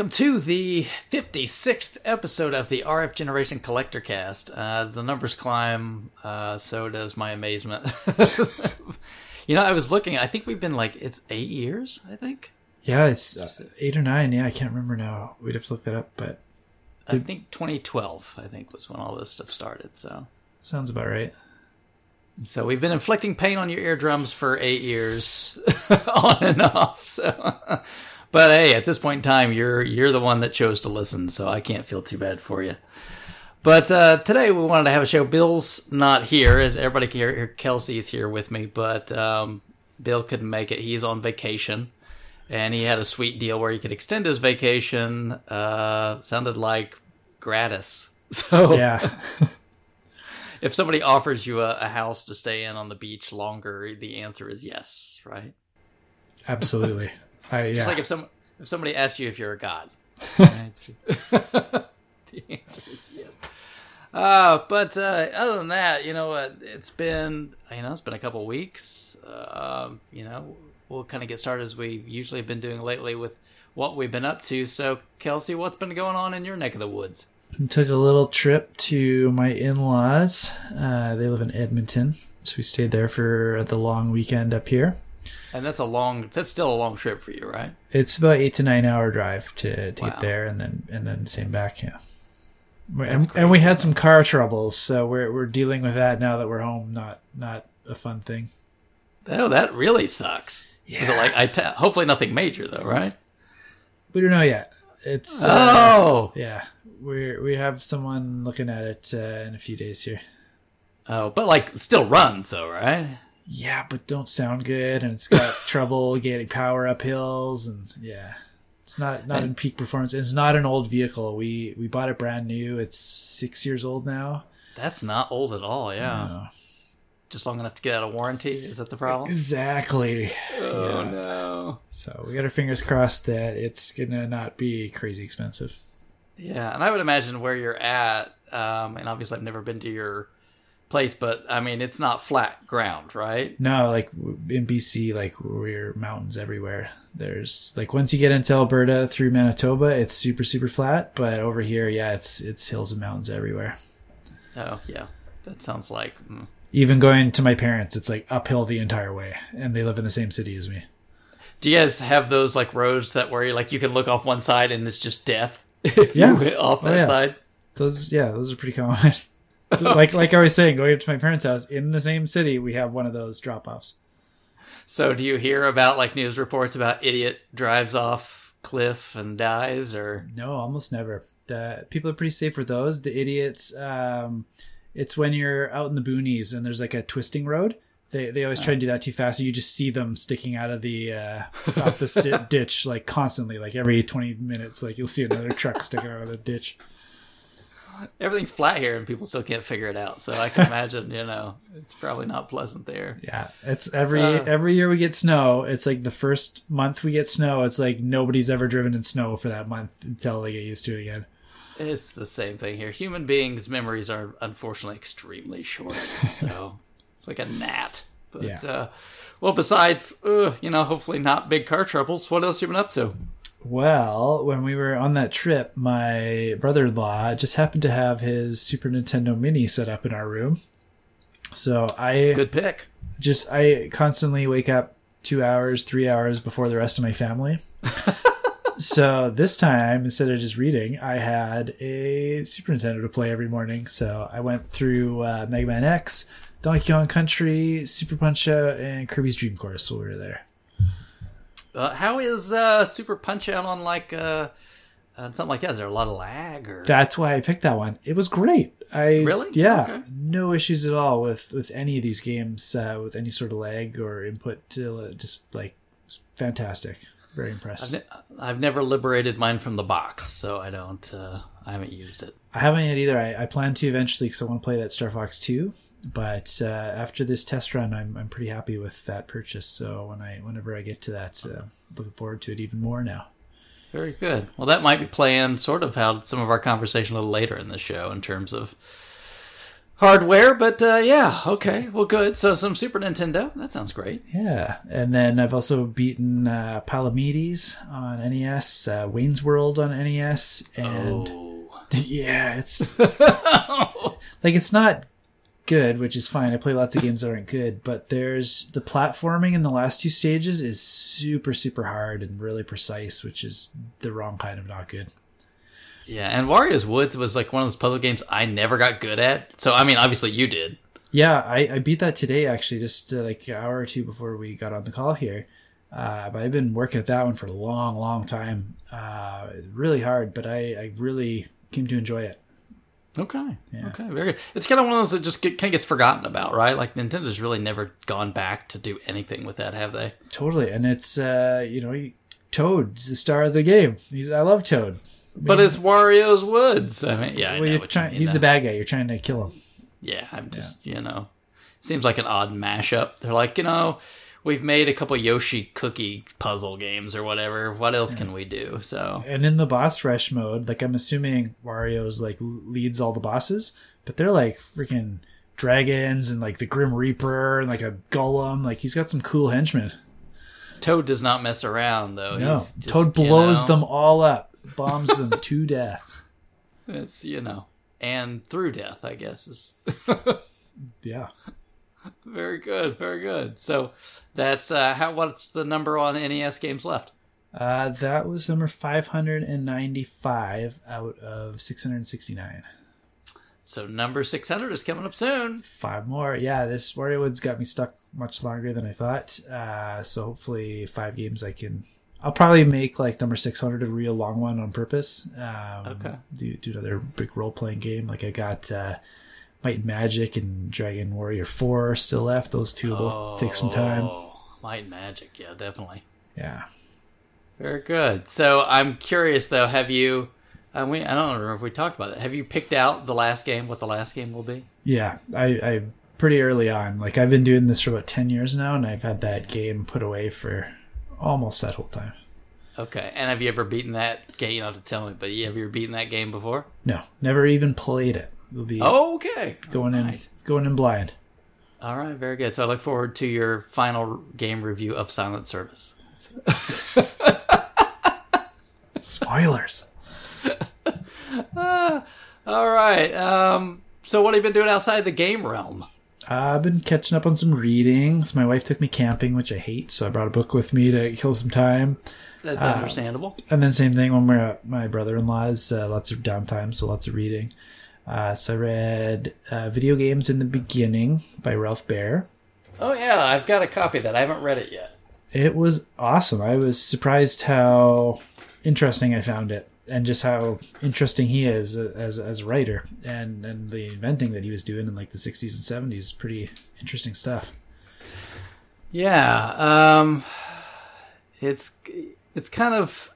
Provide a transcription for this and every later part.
All right, and welcome to the 56th episode of the RF Generation Collector Cast. Uh, the numbers climb, uh, so does my amazement. you know, I was looking, I think we've been like, it's eight years, I think. Yeah, it's uh, eight or nine. Yeah, I can't remember now. We'd have to look that up, but I think 2012, I think, was when all this stuff started, so. sounds about right. So we've been inflicting pain on your eardrums for eight years, on and off. So, but hey, at this point in time, you're you're the one that chose to listen, so I can't feel too bad for you. But uh, today we wanted to have a show. Bill's not here, as everybody can hear. Kelsey's here with me, but um, Bill couldn't make it. He's on vacation, and he had a sweet deal where he could extend his vacation. Uh, sounded like gratis. So Yeah, if somebody offers you a, a house to stay in on the beach longer, the answer is yes, right? absolutely. I, yeah. Just like if some if somebody asks you if you're a god, the answer is yes. Uh, but uh, other than that, you know, uh, it's been you know it's been a couple weeks. Uh, you know, we'll kind of get started as we usually have been doing lately with what we've been up to. So, Kelsey, what's been going on in your neck of the woods? took a little trip to my in-laws. Uh, they live in Edmonton, so we stayed there for the long weekend up here. And that's a long. That's still a long trip for you, right? It's about eight to nine hour drive to, to Wow. get there, and then and then same back. Yeah, and, and we had some car troubles, so we're we're dealing with that now that we're home. Not not a fun thing. Oh, that really sucks. Yeah. like I? T- hopefully, nothing major though, right? We don't know yet. It's uh, Oh, yeah. We we have someone looking at it uh, in a few days here. oh, but like still runs though, right? Yeah, but don't sound good, and it's got trouble getting power up hills, and yeah, it's not not in peak performance. It's not an old vehicle. We we bought it brand new. It's six years old now. That's not old at all. Yeah, Uh, just long enough to get out of warranty. Is that the problem? exactly. Oh Yeah. no. So we got our fingers crossed that it's gonna not be crazy expensive. Yeah, and I would imagine where you're at, um, and obviously I've never been to your place, but I mean it's not flat ground, right? No, like in BC, like we're mountains everywhere. There's like once you get into Alberta through Manitoba, it's super super flat. But over here, yeah, it's it's hills and mountains everywhere. Oh yeah, that sounds like. Mm. Even going to my parents, it's like uphill the entire way, and they live in the same city as me. Do you guys have those like roads that where you like you can look off one side and it's just death if Yeah. you went off Oh, that yeah. side? Those, yeah, those are pretty common. like like I was saying, going up to my parents' house in the same city, we have one of those drop offs. So do you hear about like news reports about idiot drives off cliff and dies or No, almost never. The people are pretty safe with those. The idiots, um, it's when you're out in the boonies and there's like a twisting road. They they always try to do that too fast, so you just see them sticking out of the uh, off the sti- ditch like constantly, like every twenty minutes. Like you'll see another truck sticking out of the ditch. everything's flat here and people still can't figure it out. So I can imagine, you know, it's probably not pleasant there. Yeah, it's every Uh. every year we get snow. It's like the first month we get snow. It's like nobody's ever driven in snow for that month until they get used to it again. It's the same thing here. Human beings' memories are unfortunately extremely short. So it's like a gnat. But Yeah. uh well besides uh, you know, hopefully not big car troubles, what else you been up to? Well, when we were on that trip, my brother-in-law just happened to have his Super Nintendo Mini set up in our room. So I Good pick. just I constantly wake up 2 hours, 3 hours before the rest of my family. so this time instead of just reading, I had a Super Nintendo to play every morning. So I went through uh, Mega Man X, Donkey Kong Country, Super Punch Out, and Kirby's Dream Course while we were there. Uh, how is uh Super Punch Out on like uh on something like that? Is there a lot of lag or That's why I picked that one. It was great. I Really? yeah, Okay. no issues at all with with any of these games uh, with any sort of lag or input. To, uh, just like fantastic. Very impressed. I've, ne- I've never liberated mine from the box, so I don't. Uh, I haven't used it. I haven't yet either. I, I plan to eventually because I want to play that Star Fox 2. But uh, after this test run, I'm, I'm pretty happy with that purchase. So when I whenever I get to that, uh, looking forward to it even more now. Very good. Well, that might be playing sort of how some of our conversation a little later in the show in terms of hardware, but uh, yeah, okay, well, good. So some Super Nintendo. That sounds great. Yeah, and then I've also beaten uh, Palamedes on NES, uh, Wayne's World on NES, and Oh. yeah, it's like it's not good, which is fine. I play lots of games that aren't good, but there's the platforming in the last two stages is super super hard and really precise, which is the wrong kind of not good. Yeah, and Wario's Woods was like one of those puzzle games I never got good at. So I mean, obviously you did. Yeah, I, I beat that today actually, just uh, like an hour or two before we got on the call here. Uh, but I've been working at that one for a long, long time. Uh, really hard, but I, I really came to enjoy it. Okay. Yeah. Okay. Very good. It's kind of one of those that just get, kind of gets forgotten about, right? Like Nintendo's really never gone back to do anything with that, have they? Totally, and it's uh, you know, Toad's the star of the game. He's I love Toad. But it's Wario's Woods. I mean, yeah, I Well, you're trying, you mean, he's the bad guy. You're trying to kill him. Yeah, I'm just, you know, seems like an odd mashup. They're like, you know, we've made a couple Yoshi cookie puzzle games or whatever. What else can we do? So, And in the boss rush mode, like I'm assuming Wario's like leads all the bosses, but they're like freaking dragons and like the Grim Reaper and like a golem. Like he's got some cool henchmen. Toad does not mess around, though. No, He's just, Toad you blows know, them all up, bombs them to death. It's, you know, and through death, I guess, is Yeah. Very good. Very good. So, that's uh, how, what's the number on NES games left? Uh, that was number 595 out of 669. So, number 600 is coming up soon. Five more. Yeah, this Wario Woods got me stuck much longer than I thought. Uh, so hopefully, five games I can. I'll probably make like number 600 a real long one on purpose. Um, Okay. Do, do another big role playing game. Like I got uh, Might and Magic and Dragon Warrior 4 are still left. Those two will both take some time. Oh, Might and Magic. Yeah, definitely. Yeah. Very good. So I'm curious though. Have you? Uh, we, I don't remember if we talked about it. Have you picked out the last game? What the last game will be? Yeah. I, I pretty early on. Like I've been doing this for about 10 years now, and I've had that game put away for almost that whole time. Okay. And have you ever beaten that game? You don't have to tell me, but have you ever beaten that game before? No, never even played it. We'll be Okay. going in going in blind. All right. Very good. So I look forward to your final game review of Silent Service. Spoilers. All right. Um. So what have you been doing outside the game realm? I've been catching up on some readings. My wife took me camping, which I hate, so I brought a book with me to kill some time. That's Uh, understandable. And then same thing when we're at my brother-in-law's, uh, lots of downtime, so lots of reading. Uh, so I read uh, Video Games in the Beginning by Ralph Baer. Oh yeah, I've got a copy of that. I haven't read it yet. It was awesome. I was surprised how interesting I found it, and just how interesting he is as as a writer, and and the inventing that he was doing in like the '60s and '70s. Pretty interesting stuff. Yeah, um, it's it's kind of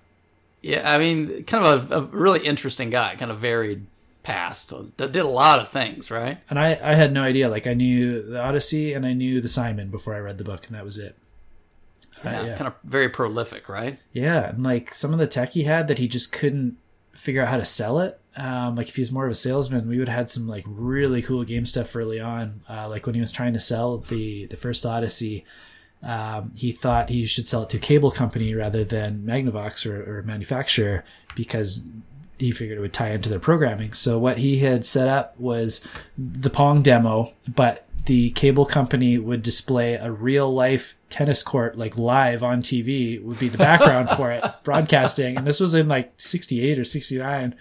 yeah. I mean, kind of a, a really interesting guy. Kind of varied past. That did a lot of things, right? And I I had no idea. Like I knew the Odyssey and I knew the Simon before I read the book, and that was it. Uh, Yeah, yeah. kind of very prolific, right? Yeah, and like some of the tech he had that he just couldn't figure out how to sell it. Um, like if he was more of a salesman, we would have had some like really cool game stuff early on. Uh, like when he was trying to sell the the first Odyssey, um, he thought he should sell it to a cable company rather than Magnavox or, or a manufacturer because he figured it would tie into their programming. So what he had set up was the Pong demo, but the cable company would display a real life tennis court like live on TV would be the background for it broadcasting and this was in like 68 or 69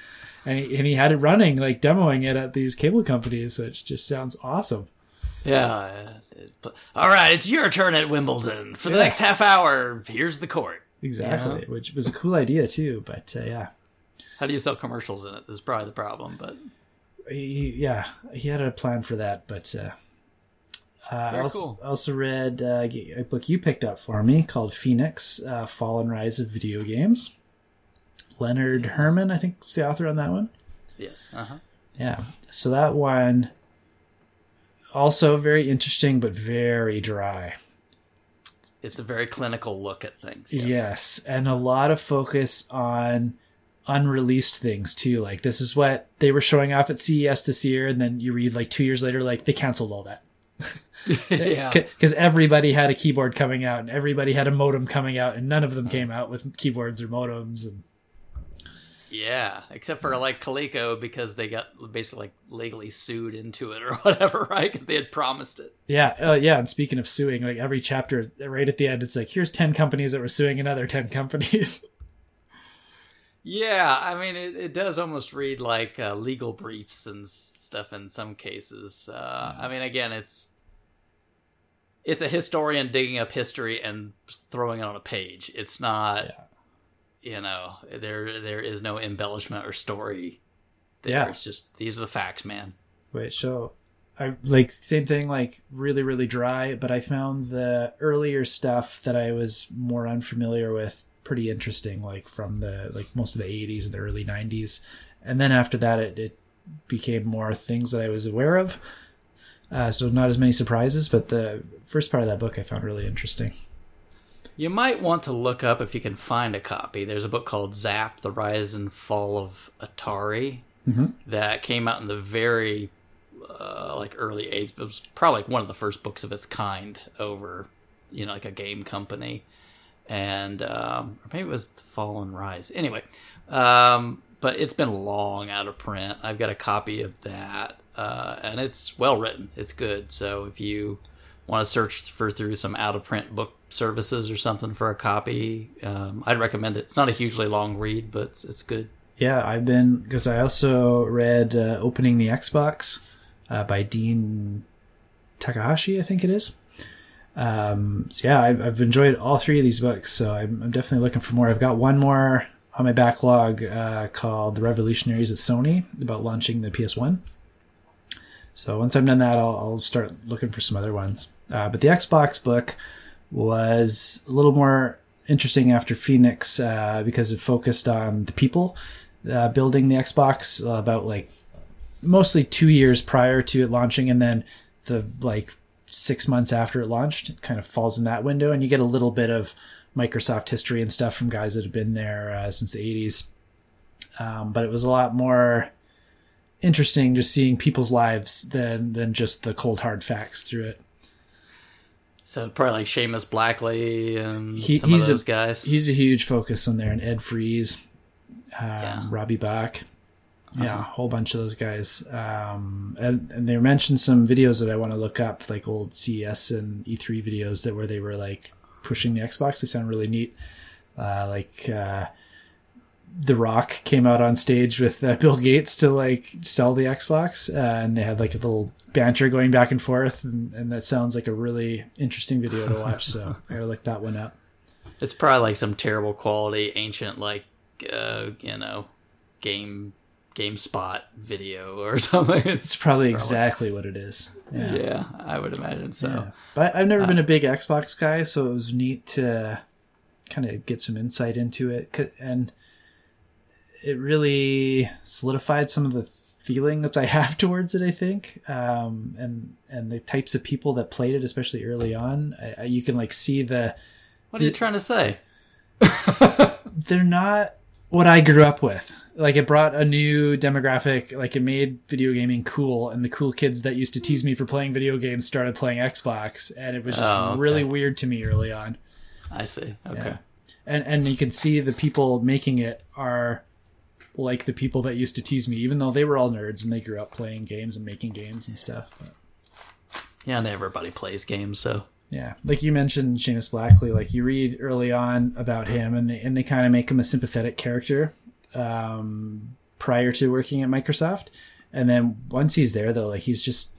and he, and he had it running like demoing it at these cable companies which just sounds awesome Yeah. All right, it's your turn at Wimbledon for the Yeah. next half hour. Here's the court. exactly which was a cool idea too but uh, yeah How do you sell commercials in it? Is probably the problem, but he, yeah, he had a plan for that, but uh, uh, I also, cool. also read uh, a book you picked up for me called Phoenix: uh, Fall and Rise of Video Games. Leonard Herman, I think, is the author on that one. yes. Uh huh. Yeah, so that one also very interesting, but very dry. It's a very clinical look at things. Yes. Yes. and a lot of focus on unreleased things too. Like this is what they were showing off at CES this year, and then you read like two years later, like they canceled all that. yeah. because everybody had a keyboard coming out and everybody had a modem coming out and none of them came out with keyboards or modems and Yeah, except for like Coleco because they got basically like legally sued into it or whatever, right? Because they had promised it. yeah uh, yeah and speaking of suing like every chapter right at the end it's like here's 10 companies that were suing another 10 companies Yeah, I mean, it, it does almost read like uh, legal briefs and s- stuff in some cases. Uh, I mean, again, it's it's a historian digging up history and throwing it on a page. It's not, you know, there there is no embellishment or story. There. Yeah. it's just these are the facts, man. wait so i like same thing like really really dry but i found the earlier stuff that i was more unfamiliar with pretty interesting like from the like most of the 80s and the early 90s and then after that it, it became more things that i was aware of. Uh, so not as many surprises but the first part of that book i found really interesting. You might want to look up if you can find a copy. There's a book called Zap: The Rise and Fall of Atari that came out in the very uh, like early '80s. It was probably like one of the first books of its kind over, you know, like a game company, and um, or maybe it was The Fall and Rise. Anyway, um, but it's been long out of print. I've got a copy of that, uh, and it's well written. It's good. So if you want to search for through some out of print book services or something for a copy, um, I'd recommend it. It's not a hugely long read, but it's, it's good. Yeah, I've been because I also read uh, "Opening the Xbox" uh, by Dean Takahashi, I think it is. Um, so yeah, I've, I've enjoyed all three of these books, so I'm, I'm definitely looking for more. I've got one more on my backlog uh, called "The Revolutionaries at Sony" about launching the PS1. So once I'm done that, I'll, I'll start looking for some other ones. Uh, but the Xbox book was a little more interesting after Phoenix uh, because it focused on the people uh, building the Xbox uh, about like mostly two years prior to it launching, and then the like six months after it launched. It kind of falls in that window, and you get a little bit of Microsoft history and stuff from guys that have been there uh, since the 80s. Um, but it was a lot more interesting just seeing people's lives than than just the cold hard facts through it. So probably like Seamus Blackley and He- some he's of a- those guys. He's a huge focus on there, and Ed Fries, um, Yeah. Robbie Bach, yeah, a whole bunch of those guys. Um, and, and they mentioned some videos that I want to look up, like old CES and E3 videos that where they were like pushing the Xbox. They sound really neat. Uh, like uh, The Rock came out on stage with uh, Bill Gates to like sell the Xbox, uh, and they had like a little banter going back and forth, and, and that sounds like a really interesting video to watch. So I gotta look that one up. It's probably like some terrible quality ancient like uh, you know game GameSpot video or something. It's, It's probably exactly what it is. Yeah. yeah, I would imagine so. Yeah. But I've never been a big Xbox guy, so it was neat to kind of get some insight into it, And it really solidified some of the feelings I have towards it, I think. Um, and, and the types of people that played it, especially early on, I, I, you can like see the, What are you trying to say? they're not what I grew up with. Like it brought a new demographic, like it made video gaming cool, and the cool kids that used to tease me for playing video games started playing Xbox, and it was just Oh, okay. really weird to me early on. I see. Okay. Yeah. And and you can see the people making it are like the people that used to tease me, even though they were all nerds and they grew up playing games and making games and stuff. But Yeah, and everybody plays games, so yeah, like you mentioned, Seamus Blackley. Like you read early on about him, and they and they kind of make him a sympathetic character um, prior to working at Microsoft, and then once he's there, though, like he's just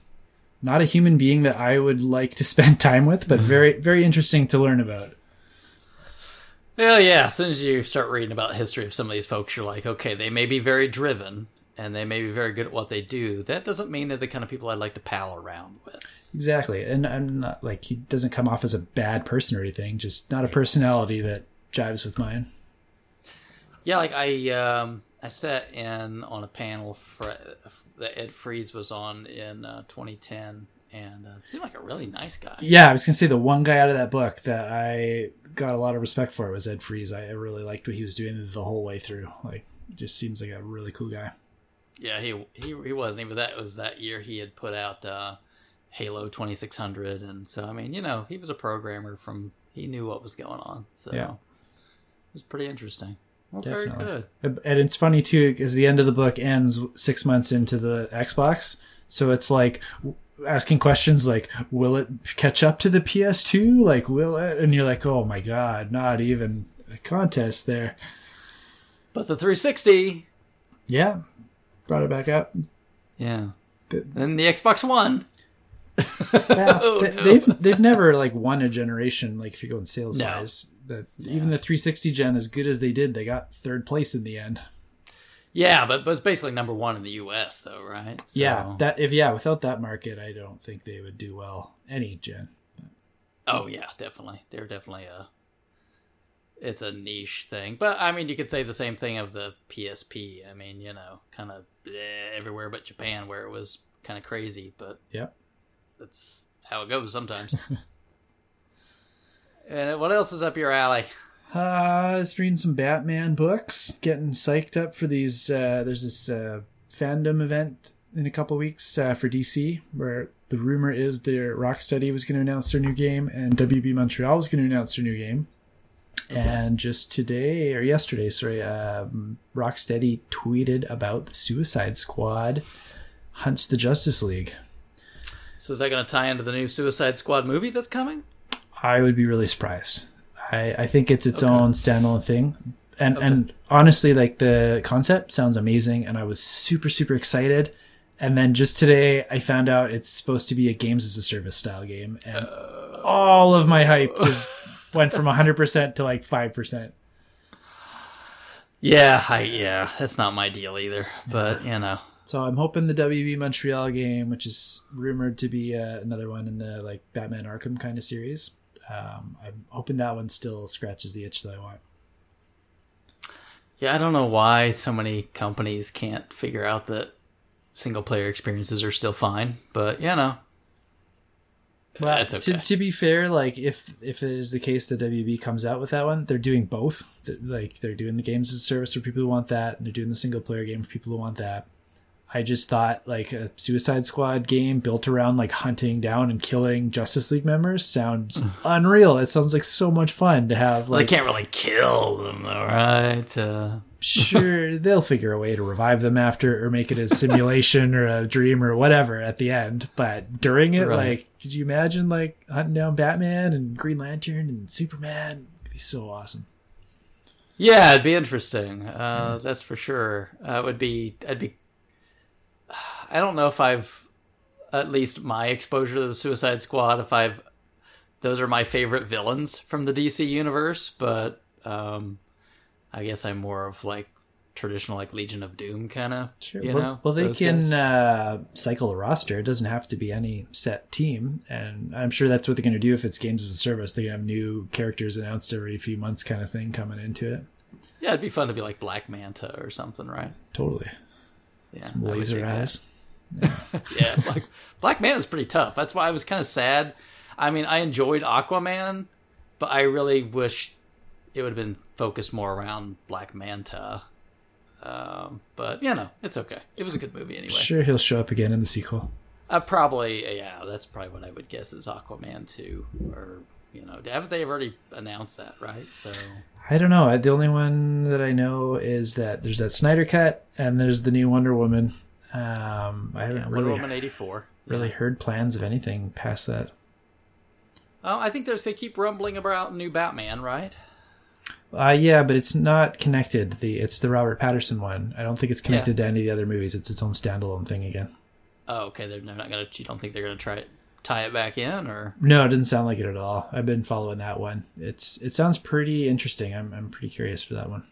not a human being that I would like to spend time with, but very very interesting to learn about. Well, yeah. As soon as you start reading about the history of some of these folks, you're like, okay, they may be very driven and they may be very good at what they do. That doesn't mean they're the kind of people I'd like to pal around with. Exactly, and I'm not like he doesn't come off as a bad person or anything. Just not a personality that jives with mine. Yeah, like I um I sat in on a panel for, that Ed Fries was on in uh, 2010, and uh, seemed like a really nice guy. Yeah, I was gonna say the one guy out of that book that I got a lot of respect for was Ed Fries. I I really liked what he was doing the whole way through. Like just seems like a really cool guy. Yeah, he he he wasn't even that was that year he had put out uh, Halo 2600, and so I mean, you know, he was a programmer from he knew what was going on, so Yeah. it was pretty interesting. Well, Definitely. very good. And it's funny too because the end of the book ends six months into the Xbox, so it's like asking questions like, "Will it catch up to the PS2? Like, will it?" And you're like, "Oh my god, not even a contest there." But the 360, Yeah, brought it back up. yeah, The- and the Xbox One. Yeah, Oh, they, no. they've they've never like won a generation. Like if you go in sales No. wise, that even the 360 gen, as good as they did, they got third place in the end. Yeah, but but it's basically number one in the U.S. though, right? So- Yeah, that if yeah, without that market, I don't think they would do well any gen. Oh yeah, definitely. They're definitely a. It's a niche thing, but I mean, you could say the same thing of the PSP. I mean, you know, kind of everywhere but Japan, where it was kind of crazy. But Yeah. that's how it goes sometimes. and what else is up your alley? Uh, I was reading some Batman books, getting psyched up for these. Uh, there's this uh, FanDome event in a couple weeks uh, for DC, where the rumor is their Rocksteady was going to announce their new game, and WB Montreal was going to announce their new game. And just today or yesterday, sorry, um, Rocksteady tweeted about the Suicide Squad hunts the Justice League. So is that going to tie into the new Suicide Squad movie that's coming? I would be really surprised. I, I think it's its own standalone thing. And and honestly, like the concept sounds amazing and I was super, super excited. And then just today I found out it's supposed to be a games as a service style game and all of my hype just went from hundred percent to like five percent. Yeah, I yeah, that's not my deal either. But you know, So I'm hoping the WB Montreal game, which is rumored to be uh, another one in the like Batman Arkham kind of series, um, I'm hoping that one still scratches the itch that I want. Yeah, I don't know why so many companies can't figure out that single player experiences are still fine, but you know, Well, okay. to, to be fair, like if if it is the case that WB comes out with that one, they're doing both. They're, like they're doing the games as a service for people who want that, and they're doing the single player game for people who want that. I just thought like a Suicide Squad game built around like hunting down and killing Justice League members sounds unreal. It sounds like so much fun to have. well, they can't really kill them, though, right? Uh, sure, they'll figure a way to revive them after, or make it a simulation or a dream or whatever at the end. But during it, Right. like, could you imagine like hunting down Batman and Green Lantern and Superman? It'd be so awesome. yeah, it'd be interesting. Uh, That's for sure. Uh, it would be. I'd be. I don't know if I've, at least my exposure to the Suicide Squad, if I've. Those are my favorite villains from the DC universe, but um, I guess I'm more of like traditional like Legion of Doom kind of. You well, know, well, they can uh, cycle a roster. It doesn't have to be any set team, and I'm sure that's what they're going to do if it's games as a service. They're going to have new characters announced every few months, kind of thing, coming into it. Yeah, it'd be fun to be like Black Manta or something, right? Totally, Yeah, some laser eyes. yeah, Black, Black is pretty tough. That's why I was kind of sad. I mean, I enjoyed Aquaman, but I really wish it would have been focused more around Black Manta. Um, but you know, it's okay. It was a good movie anyway. Sure, he'll show up again in the sequel. I probably, yeah, that's probably what I would guess is Aquaman two, or you know, haven't they already announced that, right? So I don't know. The only one that I know is that there's that Snyder cut and there's the new Wonder Woman. Um, I haven't yeah, Wonder really Woman eighty four. really heard plans of anything past that. Oh, I think there's they keep rumbling about new Batman, right? Uh, yeah, but it's not connected. The it's the Robert Patterson one. I don't think it's connected to any of the other movies. It's its own standalone thing again. Oh, okay. They're, they're not gonna. You don't think they're gonna try it, tie it back in, or No, it doesn't sound like it at all. I've been following that one. It's it sounds pretty interesting. I'm I'm pretty curious for that one.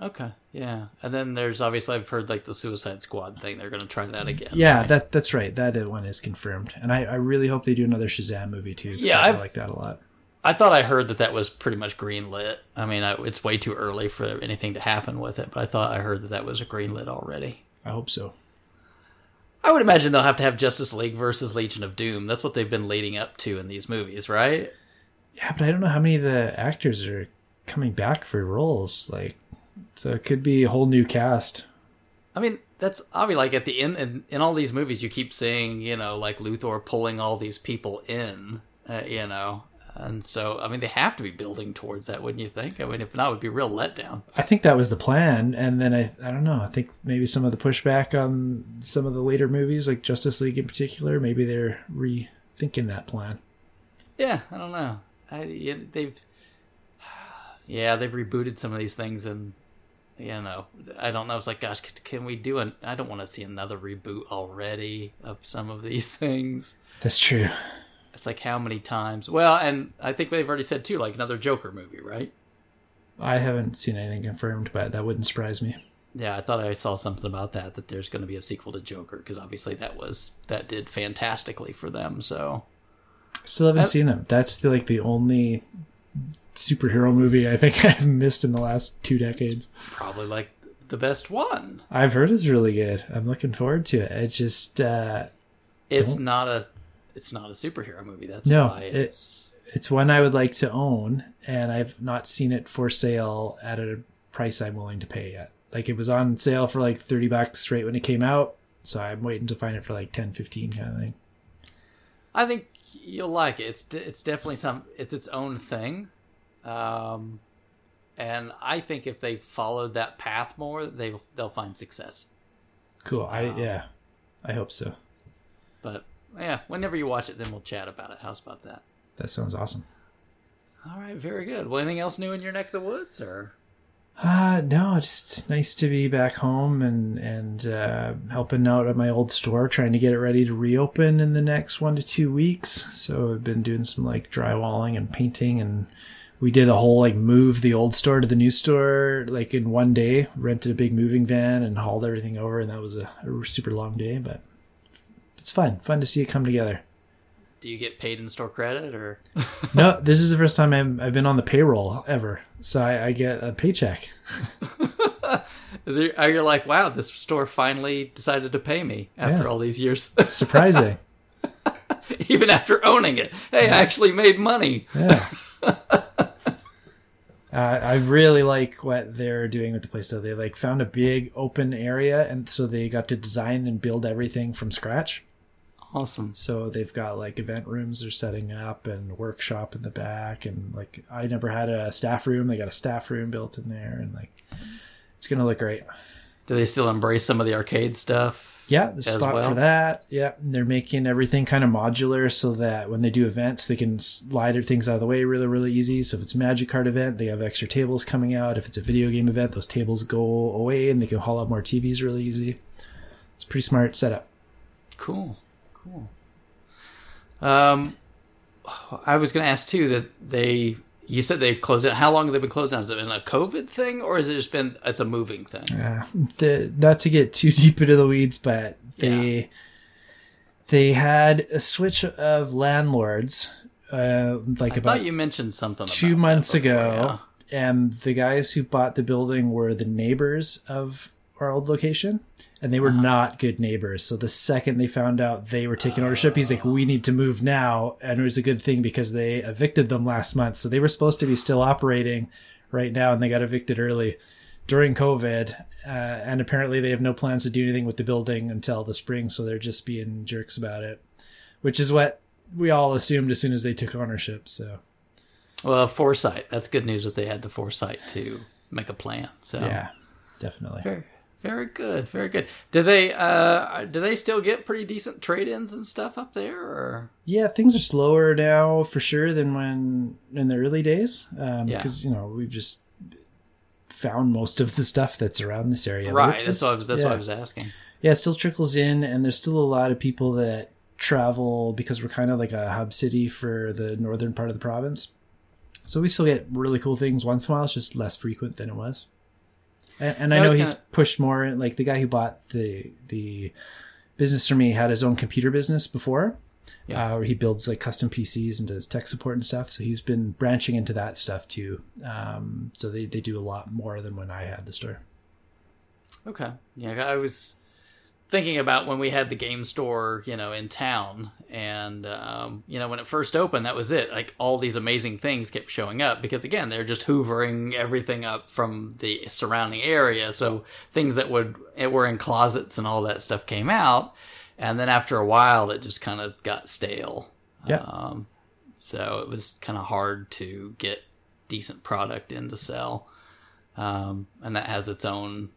okay, yeah. And then there's obviously I've heard like the Suicide Squad thing. They're gonna try that again. Yeah, right? that that's right. That one is confirmed, and I, I really hope they do another Shazam movie too Yeah, I like that a lot. I thought I heard that that was pretty much green lit. I mean, I, it's way too early for anything to happen with it, but I thought I heard that that was a green lit already. I hope so. I would imagine they'll have to have Justice League versus Legion of Doom. That's what they've been leading up to in these movies, right? Yeah, but I don't know how many of the actors are coming back for roles. Like, So it could be a whole new cast. I mean, that's obviously like at the end in, in all these movies, you keep seeing you know like Luthor pulling all these people in, uh, you know, and so I mean they have to be building towards that, wouldn't you think? I mean, if not, it would be a real letdown. I think that was the plan, and then I I don't know. I think maybe some of the pushback on some of the later movies, like Justice League in particular, maybe they're rethinking that plan. Yeah, I don't know. I yeah, they've yeah they've rebooted some of these things and you know I don't know. It's like gosh, can we do an? I don't want to see another reboot already of some of these things. That's true. It's like how many times? Well, and I think they've already said too, like another Joker movie, right? I haven't seen anything confirmed, but that wouldn't surprise me. Yeah, I thought I saw something about that that there's going to be a sequel to Joker because obviously that was that did fantastically for them. So Still haven't seen them. That's the, like the only superhero movie I think I've missed in the last two decades. probably like the best one. I've heard is really good. I'm looking forward to it. It's just uh, It's Don't- not a it's not a superhero movie. That's No, why it- it's it's one I would like to own, and I've not seen it for sale at a price I'm willing to pay yet. Like it was on sale for like 30 bucks right when it came out, so I'm waiting to find it for like 10, 15 kind of thing. I think you'll like it. It's it's definitely some. It's its own thing, um, and I think if they followed that path more, they they'll find success. Cool. I yeah, I hope so. But yeah, whenever you watch it, then we'll chat about it. How's about that? That sounds awesome. All right, very good. Well, anything else new in your neck of the woods, or Uh no, just nice to be back home and and uh, helping out at my old store, trying to get it ready to reopen in the next one to two weeks. So I've been doing some like drywalling and painting, and we did a whole like move the old store to the new store like in one day. Rented a big moving van and hauled everything over, and that was a, a super long day, but it's fun. Fun to see it come together. do you get paid in store credit, or No, this is the first time I'm, I've been on the payroll ever, so I, I get a paycheck. is there? Are you like, wow, this store finally decided to pay me after Yeah. all these years, It's surprising. even after owning it? Hey, I actually made money. Yeah. Uh, I really like what they're doing with the place. So they like found a big open area, and so they got to design and build everything from scratch. Awesome. So they've got like event rooms they're setting up and workshop in the back, and like I never had a staff room. They got a staff room built in there, and like it's gonna look great. Do they still embrace some of the arcade stuff? Yeah, the as spot well? for that. Yeah, and they're making everything kind of modular so that when they do events, they can slide things out of the way really, really easy. So if it's a Magic Card event, they have extra tables coming out. If it's a video game event, those tables go away and they can haul out more TVs really easy. It's a pretty smart setup. Cool, cool. Um, I was going to ask too that they. You said they closed it. How long have they been closed down? Has it been a COVID thing, or has it just been it's a moving thing? Uh, the, not to get too deep into the weeds, but they they had a switch of landlords, uh, like I about thought you mentioned something two months before, ago, and the guys who bought the building were the neighbors of our old location, and they were Uh-huh. not good neighbors. So the second they found out they were taking ownership, he's like, "We need to move now," and it was a good thing because they evicted them last month. So they were supposed to be still operating right now, and they got evicted early during COVID. Uh, and apparently, they have no plans to do anything with the building until the spring. So they're just being jerks about it, which is what we all assumed as soon as they took ownership. So. Well, foresight. That's good news that they had the foresight to make a plan. So Yeah, definitely. very, very good, very good. Do they uh do they still get pretty decent trade ins and stuff up there? Or Yeah, things are slower now for sure than when in the early days. Um, Yeah. because you know we've just found most of the stuff that's around this area. right? That's what I was. That's yeah. what I was asking. Yeah, it still trickles in, and there's still a lot of people that travel because we're kind of like a hub city for the northern part of the province. So we still get really cool things once in a while. It's just less frequent than it was. And, and I know he's gonna- pushed more. Like the guy who bought the the business from me had his own computer business before, Yeah. uh, where he builds like custom PCs and does tech support and stuff. So he's been branching into that stuff too. Um, so they, they do a lot more than when I had the store. Okay. Yeah, I was. Thinking about when we had the game store, you know, in town, and um, you know, when it first opened, that was it. Like all these amazing things kept showing up because again, they're just hoovering everything up from the surrounding area. So things that would it were in closets and all that stuff came out, and then after a while, it just kind of got stale. Yeah. Um, so it was kind of hard to get decent product in to sell, um, and that has its own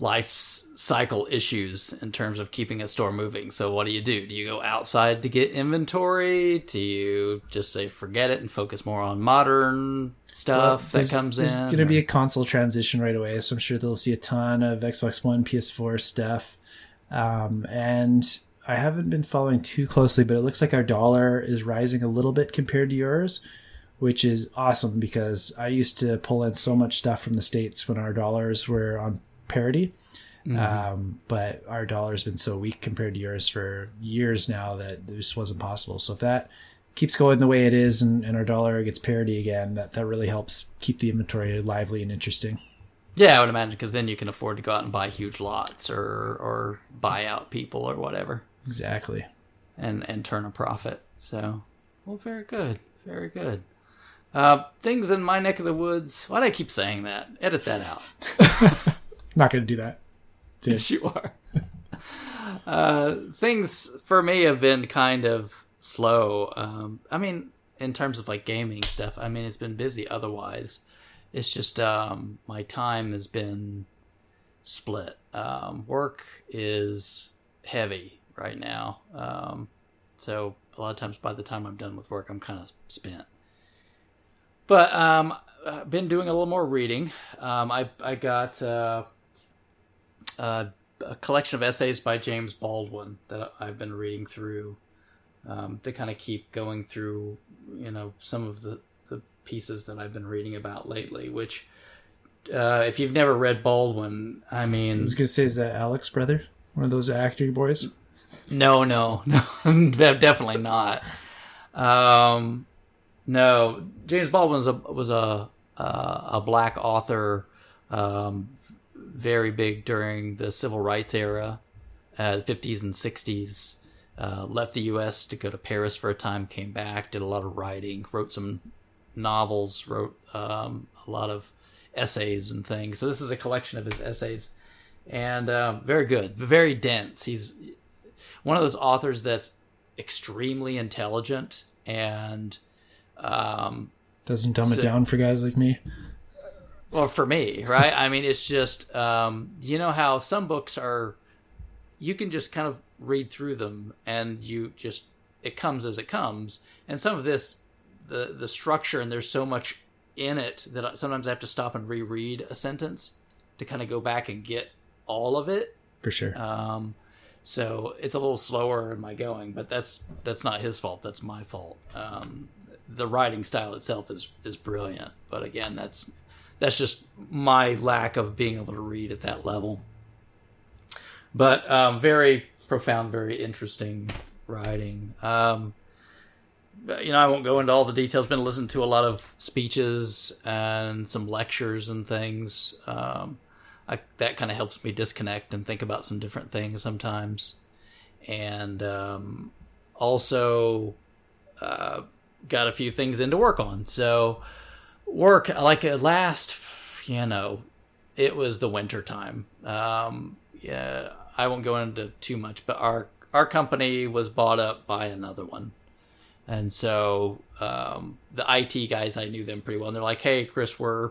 life cycle issues in terms of keeping a store moving. So what do you do? Do you go outside to get inventory? Do you just say forget it and focus more on modern stuff well, that comes there's in? There's going to be a console transition right away, so I'm sure they'll see a ton of Xbox One, PS4 stuff. Um, and I haven't been following too closely, but it looks like our dollar is rising a little bit compared to yours, which is awesome because I used to pull in so much stuff from the States when our dollars were on parity. Mm-hmm. Um, but our dollar's been so weak compared to yours for years now that this wasn't possible. So if that keeps going the way it is and, and our dollar gets parity again, that, that really helps keep the inventory lively and interesting. Yeah, I would imagine because then you can afford to go out and buy huge lots or or buy out people or whatever. Exactly. And and turn a profit. So, well, very good, very good. Uh, things in my neck of the woods. Why do I keep saying that? Edit that out. Not going to do that. Yes, you are. uh, things for me have been kind of slow. Um, I mean, in terms of like gaming stuff, I mean, it's been busy otherwise. It's just um, my time has been split. Um, work is heavy right now. Um, so a lot of times by the time I'm done with work, I'm kind of spent. But um, I've been doing a little more reading. Um, I I got uh, uh, a collection of essays by James Baldwin that I've been reading through um, to kind of keep going through, you know, some of the, the pieces that I've been reading about lately. Which, uh, if you've never read Baldwin, I mean, I was gonna say, is that Alex brother, one of those actor boys? No, no, no, definitely not. Um, no, James Baldwin was a was a uh, a black author um, very big during the civil rights era, uh, 50s and 60s. Uh, left the U.S. to go to Paris for a time, came back, did a lot of writing, wrote some novels, wrote um, a lot of essays and things. So this is a collection of his essays, and uh, very good, very dense. He's one of those authors that's extremely intelligent and um, doesn't dumb so, it down for guys like me. Well, for me, right? I mean, it's just um, you know how some books are, you can just kind of read through them and you just it comes as it comes, and some of this, the the structure and there's so much in it that sometimes I have to stop and reread a sentence to kind of go back and get all of it. For sure. Um, so it's a little slower in my going, but that's that's not his fault. That's my fault. Um, the writing style itself is is brilliant, but again, that's that's just my lack of being able to read at that level. But um, very profound, very interesting writing. Um, you know, I won't go into all the details. Been listening to a lot of speeches and some lectures and things. Um, I, that kind of helps me disconnect and think about some different things sometimes. And um, also uh, got a few things in to work on. So work like last you know it was the winter time. Um yeah i won't go into too much but our our company was bought up by another one. And so um the it guys i knew them pretty well. And they're like hey chris we're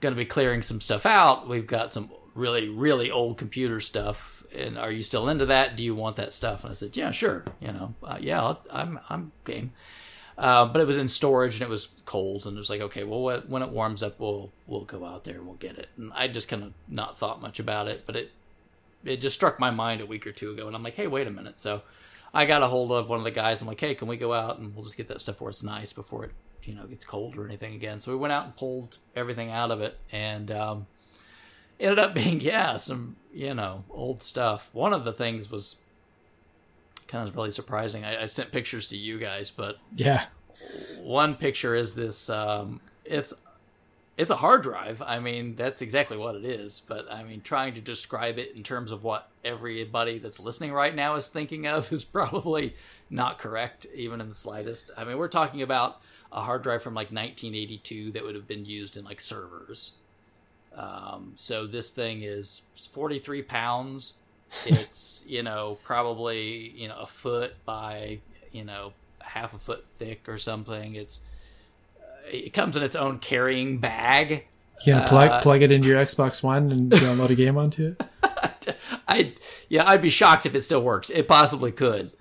going to be clearing some stuff out. We've got some really really old computer stuff. And are you still into that? Do you want that stuff? And i said yeah sure. You know uh, yeah I'll, i'm i'm game uh, but it was in storage and it was cold, and it was like, okay, well, when it warms up, we'll we'll go out there and we'll get it. And I just kind of not thought much about it, but it it just struck my mind a week or two ago, and I'm like, hey, wait a minute. So I got a hold of one of the guys. I'm like, hey, can we go out and we'll just get that stuff where it's nice before it you know gets cold or anything again. So we went out and pulled everything out of it, and um, ended up being yeah some you know old stuff. One of the things was kind of really surprising. I, I, sent pictures to you guys, but yeah, one picture is this. Um, it's it's a hard drive. I mean, that's exactly what it is. But I mean, trying to describe it in terms of what everybody that's listening right now is thinking of is probably not correct, even in the slightest. I mean, we're talking about a hard drive from like 1982 that would have been used in like servers. Um, so this thing is 43 pounds. It's you know probably you know a foot by you know half a foot thick or something. It's it comes in its own carrying bag. You can plug uh, plug it into your Xbox One and download a game onto it. I yeah, I'd be shocked if it still works. It possibly could,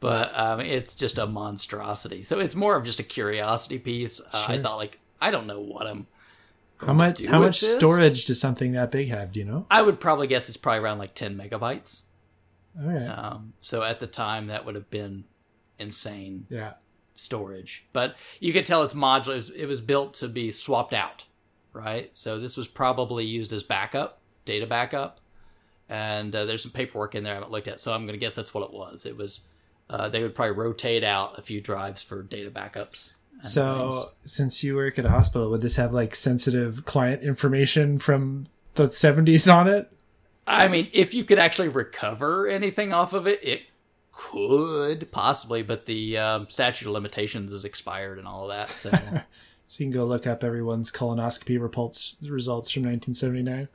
but um, it's just a monstrosity. So it's more of just a curiosity piece. Uh, sure. I thought like I don't know what I'm. How much? How much this. storage does something that big have? Do you know? I would probably guess it's probably around like ten megabytes. All right. Um, so at the time, that would have been insane. Yeah storage. But you could tell it's modular. It was built to be swapped out, right? So this was probably used as backup, data backup. And uh, there's some paperwork in there I haven't looked at, so I'm going to guess that's what it was. It was uh, they would probably rotate out a few drives for data backups. So, things. since you work at a hospital, would this have like sensitive client information from the 70s on it? I mean, if you could actually recover anything off of it, it could possibly, but the um, statute of limitations is expired and all of that. So, so you can go look up everyone's colonoscopy results results from 1979.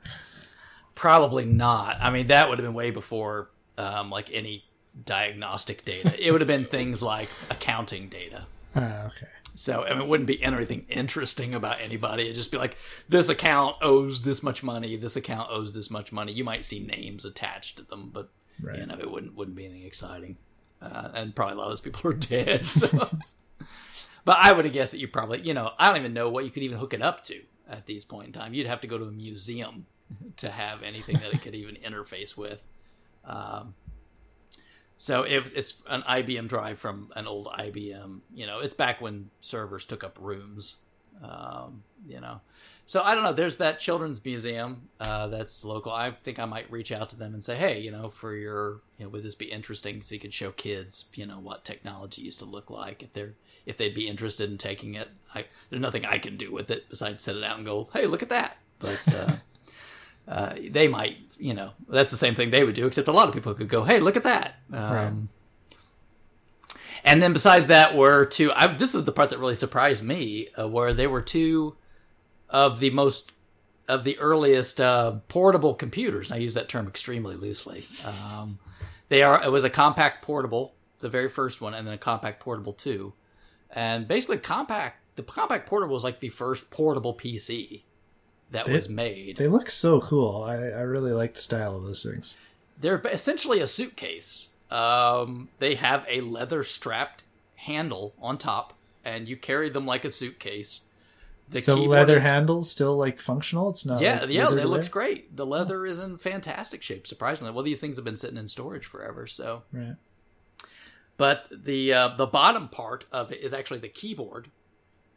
Probably not. I mean, that would have been way before um, like any diagnostic data. It would have been things like accounting data. Uh, okay. So I mean, it wouldn't be anything interesting about anybody. It'd just be like this account owes this much money. This account owes this much money. You might see names attached to them, but Right. You know, it wouldn't wouldn't be anything exciting, uh, and probably a lot of those people are dead. So. but I would have guessed that you probably, you know, I don't even know what you could even hook it up to at these point in time. You'd have to go to a museum to have anything that it could even interface with. Um, so if it's an IBM drive from an old IBM, you know, it's back when servers took up rooms. Um, you know, so I don't know. There's that children's museum uh, that's local. I think I might reach out to them and say, hey, you know, for your, you know, would this be interesting so you could show kids, you know, what technology used to look like if they're if they'd be interested in taking it. I, there's nothing I can do with it besides set it out and go, hey, look at that. But uh, uh, they might, you know, that's the same thing they would do, except a lot of people could go, hey, look at that. Um, right. And then besides that, were two. I, this is the part that really surprised me, uh, where they were two of the most of the earliest uh, portable computers. And I use that term extremely loosely. Um, they are. It was a Compaq portable, the very first one, and then a Compaq portable two. And basically, Compaq, the Compaq portable was like the first portable PC that they, was made. They look so cool. I, I really like the style of those things. They're essentially a suitcase. Um, they have a leather strapped handle on top, and you carry them like a suitcase the so leather is, handle still like functional. It's not. Yeah, like yeah, it looks great. The leather is in fantastic shape. Surprisingly, well, these things have been sitting in storage forever. So, right. But the uh, the bottom part of it is actually the keyboard,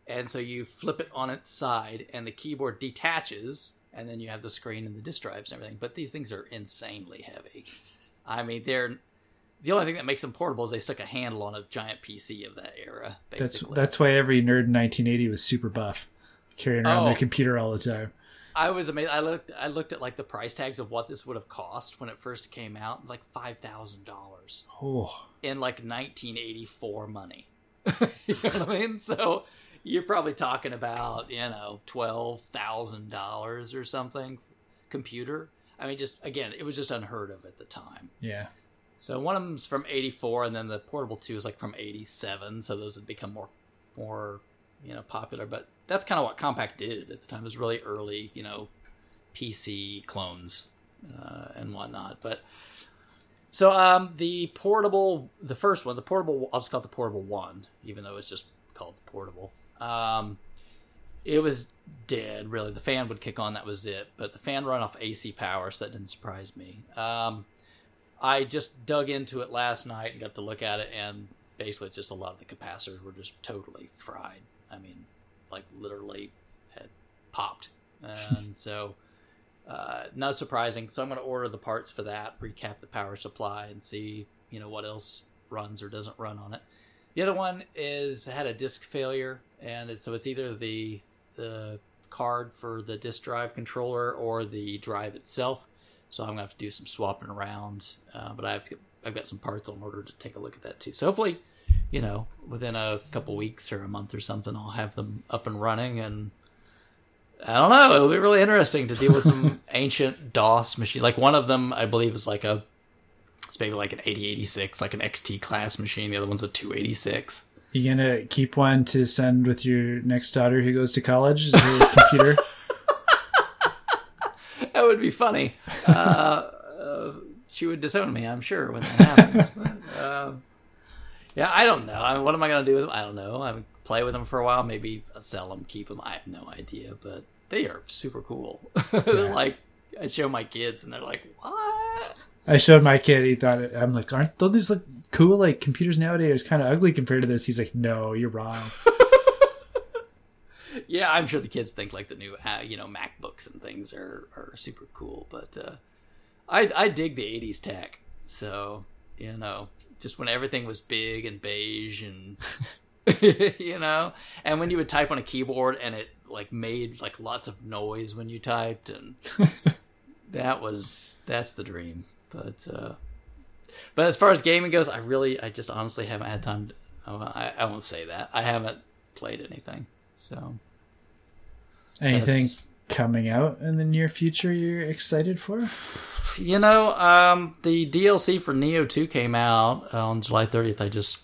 and so you flip it on its side, and the keyboard detaches, and then you have the screen and the disk drives and everything. But these things are insanely heavy. I mean, they're the only thing that makes them portable is they stuck a handle on a giant PC of that era. Basically. That's that's why every nerd in 1980 was super buff carrying around oh. their computer all the time. I was amazed. I looked. I looked at like the price tags of what this would have cost when it first came out. Like five thousand dollars. Oh. In like 1984 money. you know what I mean? So you're probably talking about you know twelve thousand dollars or something. Computer. I mean, just again, it was just unheard of at the time. Yeah. So one of them's from '84, and then the portable two is like from '87. So those have become more, more, you know, popular. But that's kind of what Compaq did at the time. It was really early, you know, PC clones uh, and whatnot. But so um, the portable, the first one, the portable, I'll just call it the portable one, even though it's just called the portable. Um, it was dead. Really, the fan would kick on. That was it. But the fan run off AC power, so that didn't surprise me. Um, I just dug into it last night and got to look at it, and basically, it's just a lot of the capacitors were just totally fried. I mean, like literally had popped, and so uh, not surprising. So I'm going to order the parts for that, recap the power supply, and see you know what else runs or doesn't run on it. The other one is had a disk failure, and so it's either the the card for the disk drive controller or the drive itself. So I'm gonna have to do some swapping around. Uh, but I've I've got some parts on order to take a look at that too. So hopefully, you know, within a couple weeks or a month or something, I'll have them up and running and. I don't know. It'll be really interesting to deal with some ancient DOS machine. Like one of them, I believe, is like a it's maybe like an 8086, like an XT class machine. The other one's a 286. You gonna keep one to send with your next daughter who goes to college? Is her computer? That would be funny. Uh, uh, she would disown me, I'm sure, when that happens. but, uh, yeah, I don't know. I mean, what am I to do with them? I don't know. I play with them for a while, maybe sell them, keep them. I have no idea, but they are super cool. they're like, I show my kids, and they're like, "What?" I showed my kid. He thought it, I'm like, aren't don't these look cool? Like computers nowadays are kind of ugly compared to this. He's like, no, you're wrong. Yeah, I'm sure the kids think like the new, uh, you know, MacBooks and things are are super cool, but uh, I I dig the '80s tech. So you know, just when everything was big and beige and you know, and when you would type on a keyboard and it like made like lots of noise when you typed, and that was that's the dream. But uh, but as far as gaming goes, I really, I just honestly haven't had time. To, oh, I I won't say that I haven't played anything. So Anything That's- coming out in the near future you're excited for? You know, um, the DLC for Nioh 2 came out on July 30th. I just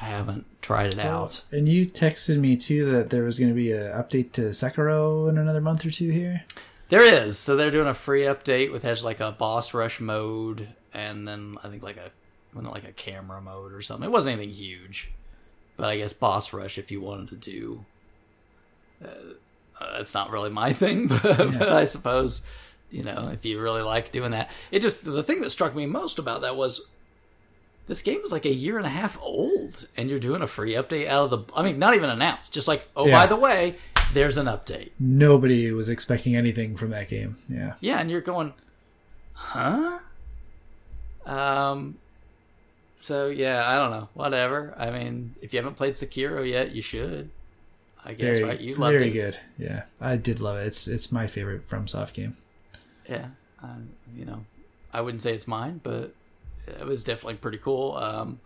I haven't tried it out. And you texted me too that there was going to be an update to Sekiro in another month or two here. There is. So they're doing a free update with has like a boss rush mode and then I think like a wasn't like a camera mode or something. It wasn't anything huge. But I guess boss rush if you wanted to do uh, uh, that's not really my thing, but, but I suppose you know, if you really like doing that. It just the thing that struck me most about that was this game was like a year and a half old, and you're doing a free update out of the. I mean, not even announced, just like, oh, Yeah. by the way, there's an update. Nobody was expecting anything from that game. Yeah. Yeah, and you're going, huh? Um. So yeah, I don't know. Whatever. I mean, if you haven't played Sekiro yet, you should. I guess Very, right. You loved very it. good. Yeah, I did love it. It's it's my favorite FromSoft game. yeah, um, you know, I wouldn't say it's mine, but it was definitely pretty cool. Um,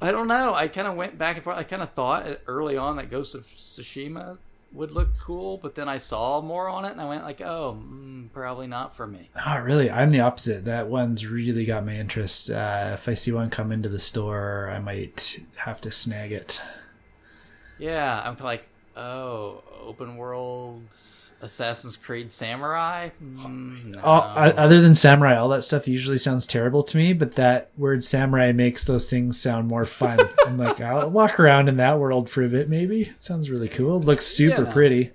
I don't know. I kind of went back and forth. I kind of thought early on that Ghost of Tsushima would look cool, but then I saw more on it, and I went like, "Oh, mm, probably not for me." Oh, really? I'm the opposite. That one's really got my interest. Uh, if I see one come into the store, I might have to snag it. Yeah, I'm like, "Oh, open world Assassin's Creed Samurai." Mm, no. All, other than samurai, all that stuff usually sounds terrible to me, but that word samurai makes those things sound more fun. I'm like, I'll walk around in that world for a bit, maybe. It sounds really cool. It looks super Yeah. pretty.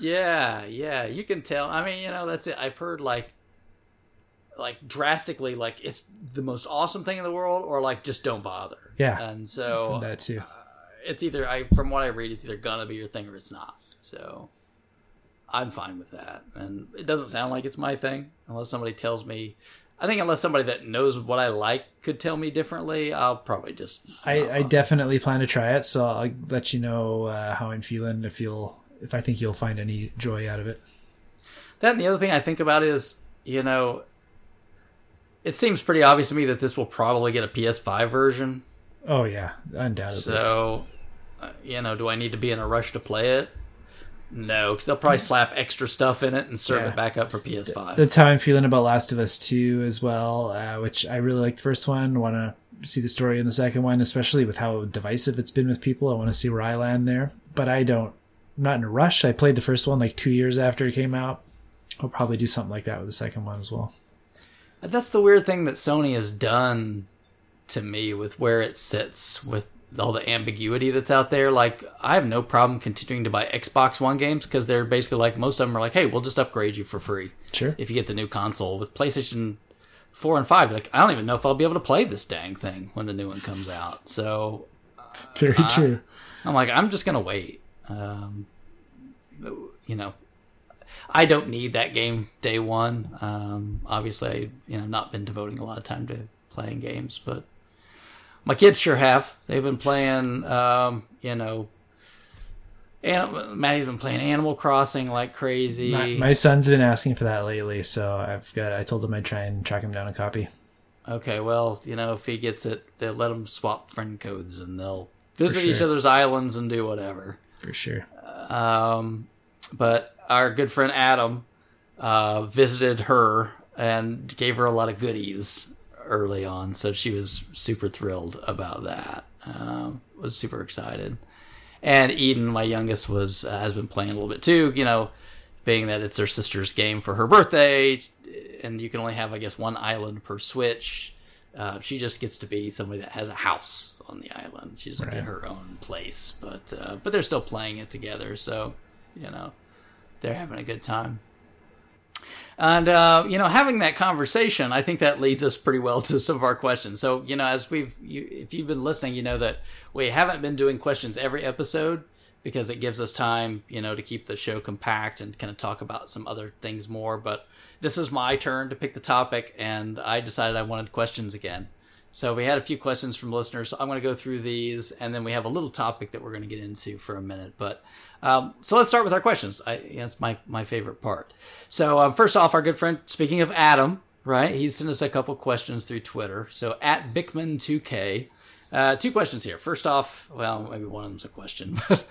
Yeah, yeah, you can tell. I mean, you know, that's it. I've heard like like drastically like it's the most awesome thing in the world or like just don't bother. Yeah. And so that too. it's either I from what I read it's either gonna be your thing or it's not. So I'm fine with that. And it doesn't sound like it's my thing unless somebody tells me I think unless somebody that knows what I like could tell me differently, I'll probably just I, I definitely plan to try it, so I'll let you know uh, how I'm feeling. If you'll, if I think you'll find any joy out of it. That and the other thing I think about is, you know, it seems pretty obvious to me that this will probably get a PS5 version. Oh yeah, undoubtedly. So, uh, you know, do I need to be in a rush to play it? No, because they'll probably slap extra stuff in it and serve Yeah. it back up for PS5. That's how I'm feeling about Last of Us 2 as well, uh, which I really like the first one. Want to see the story in the second one, especially with how divisive it's been with people. I want to see where I land there. But I don't, I'm not in a rush. I played the first one like two years after it came out. I'll probably do something like that with the second one as well. That's the weird thing that Sony has done to me with where it sits with all the ambiguity that's out there. Like, I have no problem continuing to buy Xbox One games because they're basically like, most of them are like, hey, we'll just upgrade you for free. Sure. if you get the new console with PlayStation 4 and 5 like I don't even know if I'll be able to play this dang thing when the new one comes out. So It's very Uh, true. I'm like I'm just going to wait. Um you know I don't need that game day 1. Um obviously I you know not been devoting a lot of time to playing games, but my kids sure have. They've been playing um you know And Maddie's been playing Animal Crossing like crazy. My, my son's been asking for that lately, so I've got. I told him I'd try and track him down a copy. Okay, well, you know, if he gets it, they'll let him swap friend codes and they'll visit sure. each other's islands and do whatever. For sure. Um, but our good friend Adam uh, visited her and gave her a lot of goodies early on, so she was super thrilled about that. Um, was super excited. And Eden, my youngest, was uh, has been playing a little bit too. You know, being that it's her sister's game for her birthday, and you can only have, I guess, one island per Switch. Uh, she just gets to be somebody that has a house on the island. She doesn't Right. get her own place, but uh, but they're still playing it together. So, you know, they're having a good time. And uh, you know, having that conversation, I think that leads us pretty well to some of our questions. So, you know, as we've, you, if you've been listening, you know that we haven't been doing questions every episode because it gives us time, you know, to keep the show compact and kind of talk about some other things more. But this is my turn to pick the topic, and I decided I wanted questions again. So we had a few questions from listeners. So I'm going to go through these, and then we have a little topic that we're going to get into for a minute. But um, so let's start with our questions. I, that's my my favorite part. So um, first off, our good friend, speaking of Adam, right? He sent us a couple questions through Twitter. So at Bickman2K, uh, two questions here. First off, well, maybe one of them's a question, but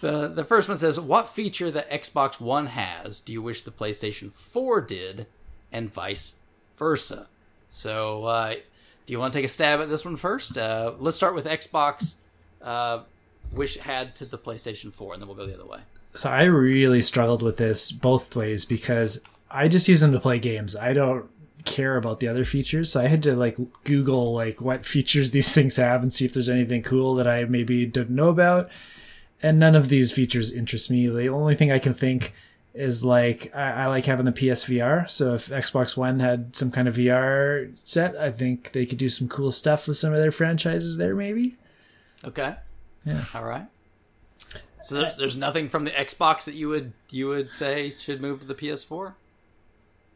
the the first one says, "What feature that Xbox One has do you wish the PlayStation 4 did, and vice versa?" So, uh, do you want to take a stab at this one first? Uh, let's start with Xbox. Uh, wish it had to the PlayStation 4, and then we'll go the other way. So I really struggled with this both ways because I just use them to play games. I don't care about the other features, so I had to like Google like what features these things have and see if there's anything cool that I maybe didn't know about. And none of these features interest me. The only thing I can think is like I, I like having the PSVR. So if Xbox One had some kind of VR set, I think they could do some cool stuff with some of their franchises there. Maybe. Okay. Yeah. All right. So there's, there's nothing from the Xbox that you would you would say should move to the PS4.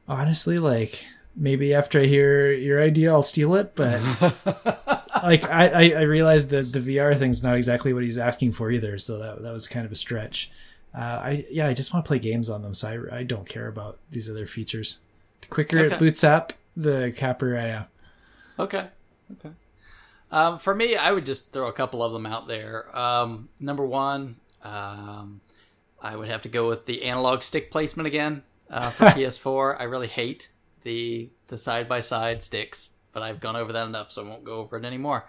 honestly like maybe after i hear your idea i'll steal it but like I, I i realize that the vr thing's not exactly what he's asking for either so that, that was kind of a stretch uh, i yeah i just want to play games on them so i, I don't care about these other features the quicker Okay. it boots up the capper i am Okay. Okay. Um, for me, I would just throw a couple of them out there. Um, number one, um, I would have to go with the analog stick placement again uh, for PS4. I really hate the the side by side sticks, but I've gone over that enough, so I won't go over it anymore.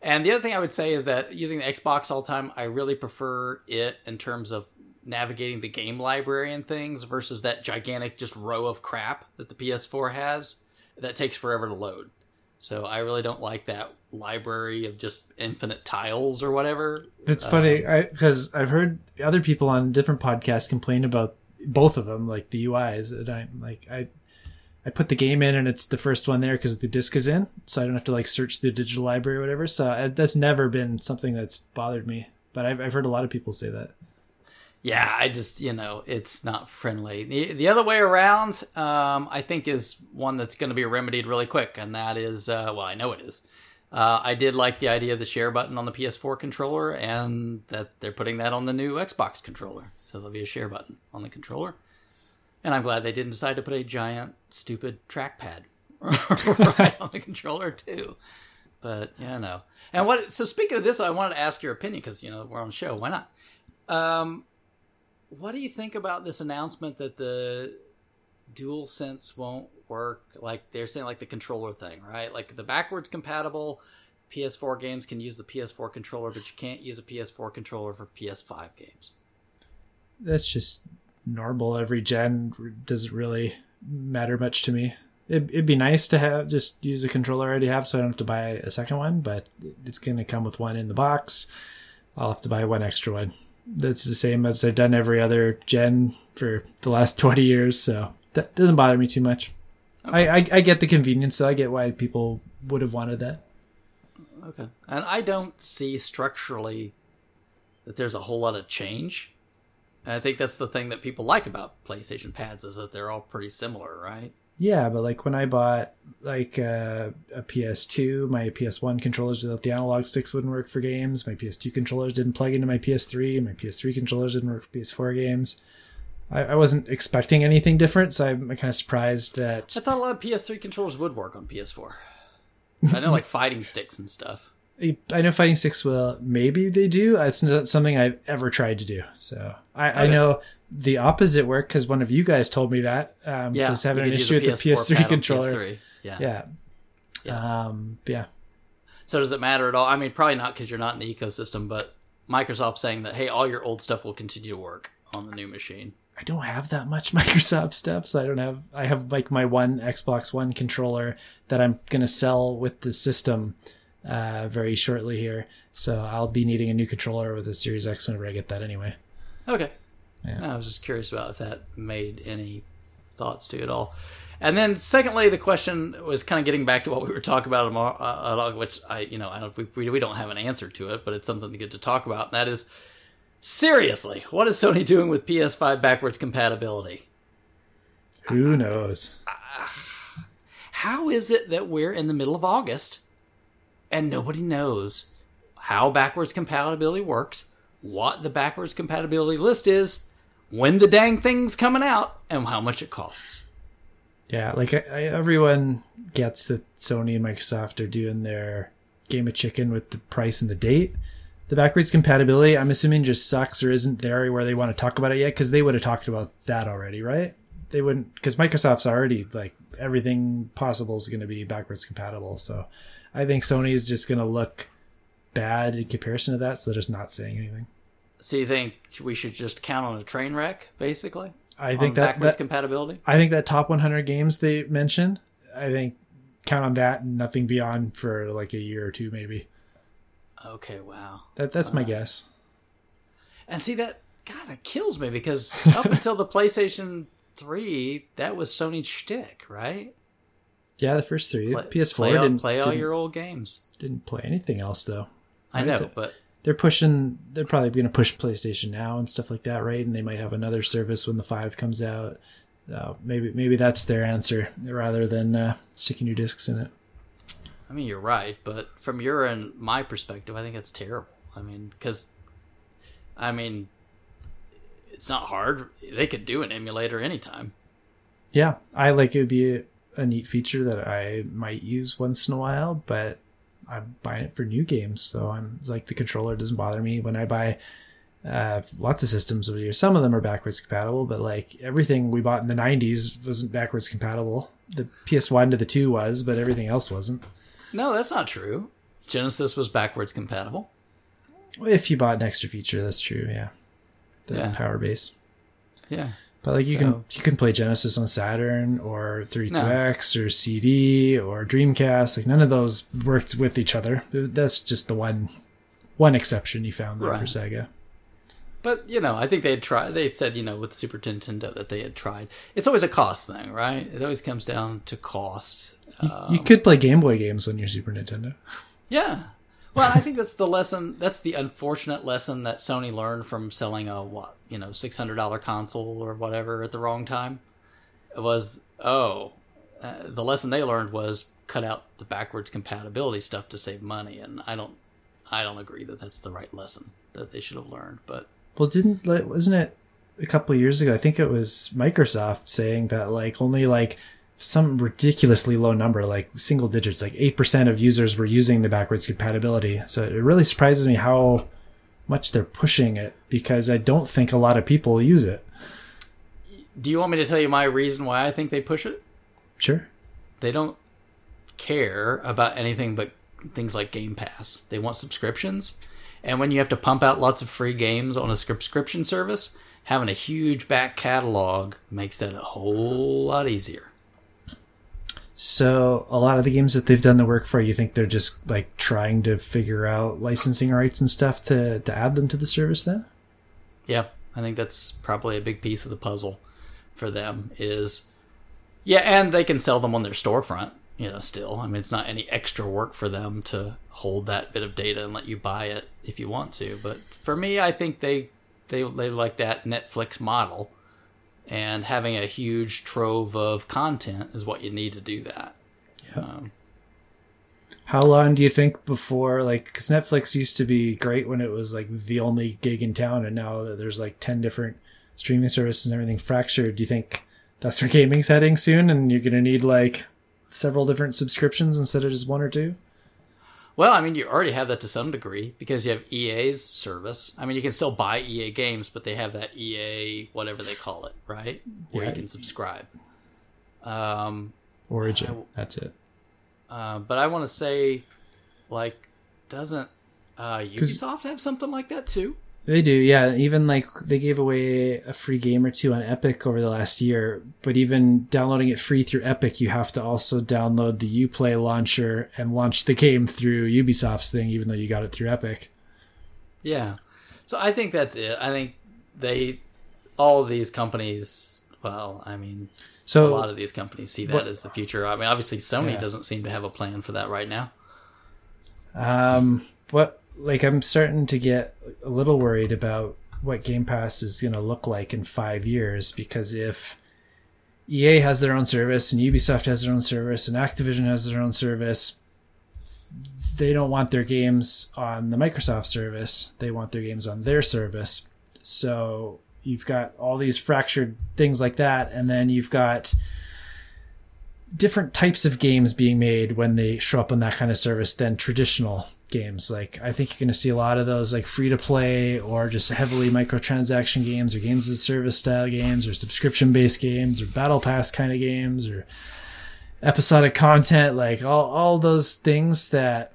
And the other thing I would say is that using the Xbox all the time, I really prefer it in terms of navigating the game library and things versus that gigantic just row of crap that the PS4 has that takes forever to load. So I really don't like that library of just infinite tiles or whatever. It's funny because I've heard other people on different podcasts complain about both of them, like the UIs, and I'm like, I, I put the game in and it's the first one there because the disc is in, so I don't have to like search the digital library or whatever. So uh, that's never been something that's bothered me, but I've I've heard a lot of people say that. Yeah, I just you know it's not friendly. The the other way around, um, I think, is one that's going to be remedied really quick, and that is uh, well, I know it is. Uh, I did like the idea of the share button on the PS4 controller, and that they're putting that on the new Xbox controller, so there'll be a share button on the controller. And I'm glad they didn't decide to put a giant, stupid trackpad right on the controller too. But yeah, no. And what? So speaking of this, I wanted to ask your opinion because you know we're on the show. Why not? Um, what do you think about this announcement that the dual sense won't work like they're saying like the controller thing right like the backwards compatible ps4 games can use the ps4 controller but you can't use a ps4 controller for ps5 games That's just normal every gen. Doesn't really matter much to me. It, it'd be nice to have just use a controller I already have, so I don't have to buy a second one. But it's going to come with one in the box. I'll have to buy one extra one. That's the same as I've done every other gen for the last twenty years, so that doesn't bother me too much. I, I I get the convenience, so I get why people would have wanted that. okay and i don't see structurally that there's a whole lot of change and i think that's the thing that people like about playstation pads is that they're all pretty similar right Yeah, but like when I bought like uh, a PS2, my PS1 controllers without the analog sticks wouldn't work for games. My PS2 controllers didn't plug into my PS3. My PS3 controllers didn't work for PS4 games. I, I wasn't expecting anything different, so I'm kind of surprised that. I thought a lot of PS3 controllers would work on PS4. I know, like fighting sticks and stuff. I know fighting sticks will maybe they do. It's not something I've ever tried to do. So I. I know the opposite work because one of you guys told me that. Um, yeah, so having an issue with the PS3 controller. PS3. Yeah. Yeah. Yeah. Um, yeah. So does it matter at all? I mean, probably not because you're not in the ecosystem, but Microsoft saying that hey, all your old stuff will continue to work on the new machine. I don't have that much Microsoft stuff, so I don't have. I have like my one Xbox One controller that I'm gonna sell with the system uh, very shortly here. So I'll be needing a new controller with a Series X whenever I get that anyway. Okay. Yeah. I was just curious about if that made any thoughts to it all. And then, secondly, the question was kind of getting back to what we were talking about, which I, you know, I don't, we, we don't have an answer to it, but it's something to get to talk about. And that is, seriously, what is Sony doing with PS5 backwards compatibility? Who knows? How is it that we're in the middle of August and nobody knows how backwards compatibility works, what the backwards compatibility list is, when the dang thing's coming out, and how much it costs. Yeah, like I, I, everyone gets that Sony and Microsoft are doing their game of chicken with the price and the date. The backwards compatibility, I'm assuming, just sucks or isn't there where they want to talk about it yet because they would have talked about that already, right? They wouldn't because Microsoft's already like everything possible is going to be backwards compatible. So I think Sony is just going to look bad in comparison to that, so they're just not saying anything. So you think we should just count on a train wreck, basically? I think that backwards that, compatibility. I think that top 100 games they mentioned. I think count on that and nothing beyond for like a year or two, maybe. Okay, wow. That that's uh, my guess. And see that God, that kills me because up until the PlayStation Three, that was Sony's shtick, right? Yeah, the first three. Play, PS4 play all, didn't play all didn't, your old games. Didn't play anything else though. I know, but they're pushing. They're probably going to push PlayStation Now and stuff like that, right? And they might have another service when the five comes out. Uh, maybe maybe that's their answer rather than uh, sticking your discs in it. I mean, you're right, but from your and my perspective, I think that's terrible. I mean, because I mean, it's not hard. They could do an emulator anytime. Yeah, I like it would be a neat feature that I might use once in a while, but I'm buying it for new games. So I'm like the controller doesn't bother me when I buy uh, lots of systems over here. Some of them are backwards compatible, but like everything we bought in the 90s wasn't backwards compatible. The PS1 to the 2 was, but everything else wasn't. No, that's not true. Genesis was backwards compatible. If you bought an extra feature, that's true. Yeah, the yeah. power base. Yeah. But like you so. can you can play Genesis on Saturn or 32X no. or CD or Dreamcast. Like none of those worked with each other. That's just the one one exception you found there right. for Sega. But you know, I think they had tried. They said you know with Super Nintendo that they had tried. It's always a cost thing, right? It always comes down to cost. You, um, you could play Game Boy games on your Super Nintendo. Yeah, well, I think that's the lesson. That's the unfortunate lesson that Sony learned from selling a what you know six hundred dollar console or whatever at the wrong time. It was oh, uh, the lesson they learned was cut out the backwards compatibility stuff to save money, and I don't, I don't agree that that's the right lesson that they should have learned. But well, didn't wasn't it a couple years ago? I think it was Microsoft saying that like only like some ridiculously low number, like single digits, like 8% of users were using the backwards compatibility. So it really surprises me how much they're pushing it because I don't think a lot of people use it. Do you want me to tell you my reason why I think they push it? Sure. They don't care about anything but things like Game Pass. They want subscriptions. And when you have to pump out lots of free games on a subscription service, having a huge back catalog makes that a whole lot easier. So a lot of the games that they've done the work for, you think they're just like trying to figure out licensing rights and stuff to to add them to the service then? Yeah, I think that's probably a big piece of the puzzle for them is yeah, and they can sell them on their storefront, you know, still. I mean, it's not any extra work for them to hold that bit of data and let you buy it if you want to, but for me, I think they they they like that Netflix model and having a huge trove of content is what you need to do that. Um, How long do you think before, like, because Netflix used to be great when it was like the only gig in town, and now that there's like 10 different streaming services and everything fractured, do you think that's where gaming's heading soon and you're going to need like several different subscriptions instead of just one or two? Well, I mean, you already have that to some degree because you have EA's service. I mean, you can still buy EA games, but they have that EA whatever they call it, right? Where Yeah. you can subscribe. Um, Origin, that's it. uh, but I want to say, like, doesn't uh, Ubisoft have something like that too? They do, yeah. Even like they gave away a free game or two on Epic over the last year, but even downloading it free through Epic, you have to also download the Uplay launcher and launch the game through Ubisoft's thing, even though you got it through Epic. Yeah. So I think that's it. I think they, all of these companies, well, I mean, so a lot of these companies see that But- as the future. I mean, obviously, Sony Yeah. doesn't seem to have a plan for that right now. Um, what like I'm starting to get a little worried about what Game Pass is going to look like in five years because if EA has their own service and Ubisoft has their own service and Activision has their own service, they don't want their games on the Microsoft service. They want their games on their service. So you've got all these fractured things like that, and then you've got different types of games being made when they show up on that kind of service than traditional games. Like I think you're going to see a lot of those like free to play or just heavily microtransaction games or games as a service style games or subscription based games or battle pass kind of games or episodic content like all all those things that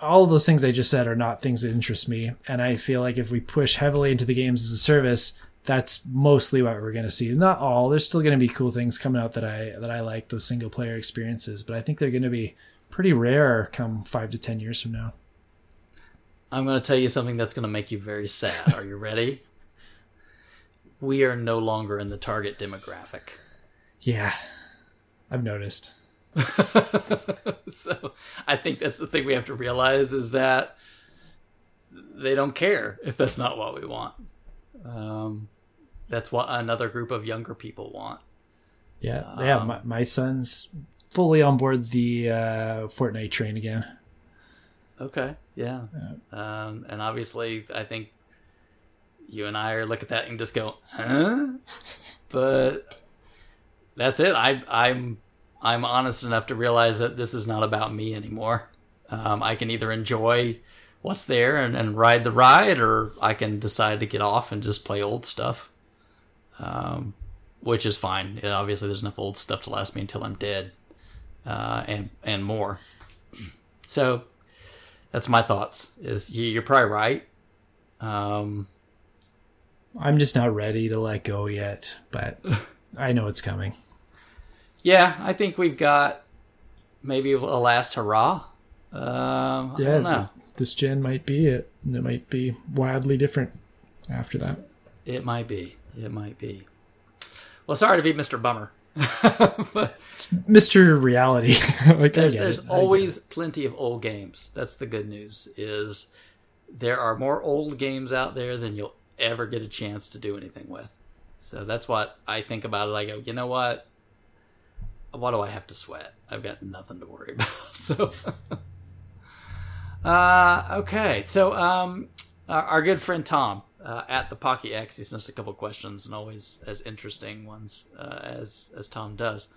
all those things I just said are not things that interest me and I feel like if we push heavily into the games as a service that's mostly what we're going to see. Not all. There's still going to be cool things coming out that I that I like those single player experiences, but I think they're going to be pretty rare come five to ten years from now. I'm going to tell you something that's going to make you very sad. Are you ready? we are no longer in the target demographic. Yeah, I've noticed. so I think that's the thing we have to realize is that they don't care if that's not what we want. Um, that's what another group of younger people want. Yeah, yeah. Um, My, my son's fully on board the uh, Fortnite train again. Okay, yeah. Um, and obviously, I think you and I are look at that and just go, huh? But that's it. I, I'm I'm honest enough to realize that this is not about me anymore. Um, I can either enjoy what's there and, and ride the ride, or I can decide to get off and just play old stuff, um, which is fine. And obviously, there's enough old stuff to last me until I'm dead, uh, and and more. So that's my thoughts. Is you- you're probably right. Um, I'm just not ready to let go yet, but I know it's coming. yeah, I think we've got maybe a last hurrah. Um, I don't know. Th- this gen might be it. and It might be wildly different after that. It might be. It might be. Well, sorry to be Mr. Bummer, but It's Mr. Reality. like there's, there's it. I get always plenty of old games. That's the good news. Is there are more old games out there than you'll ever get a chance to do anything with. So that's what I think about it. I go, you know what? Why do I have to sweat? I've got nothing to worry about. So, uh, okay. So, um, our, good friend Tom uh, at the Pocky X, he sent us a couple questions and always as interesting ones uh, as as Tom does.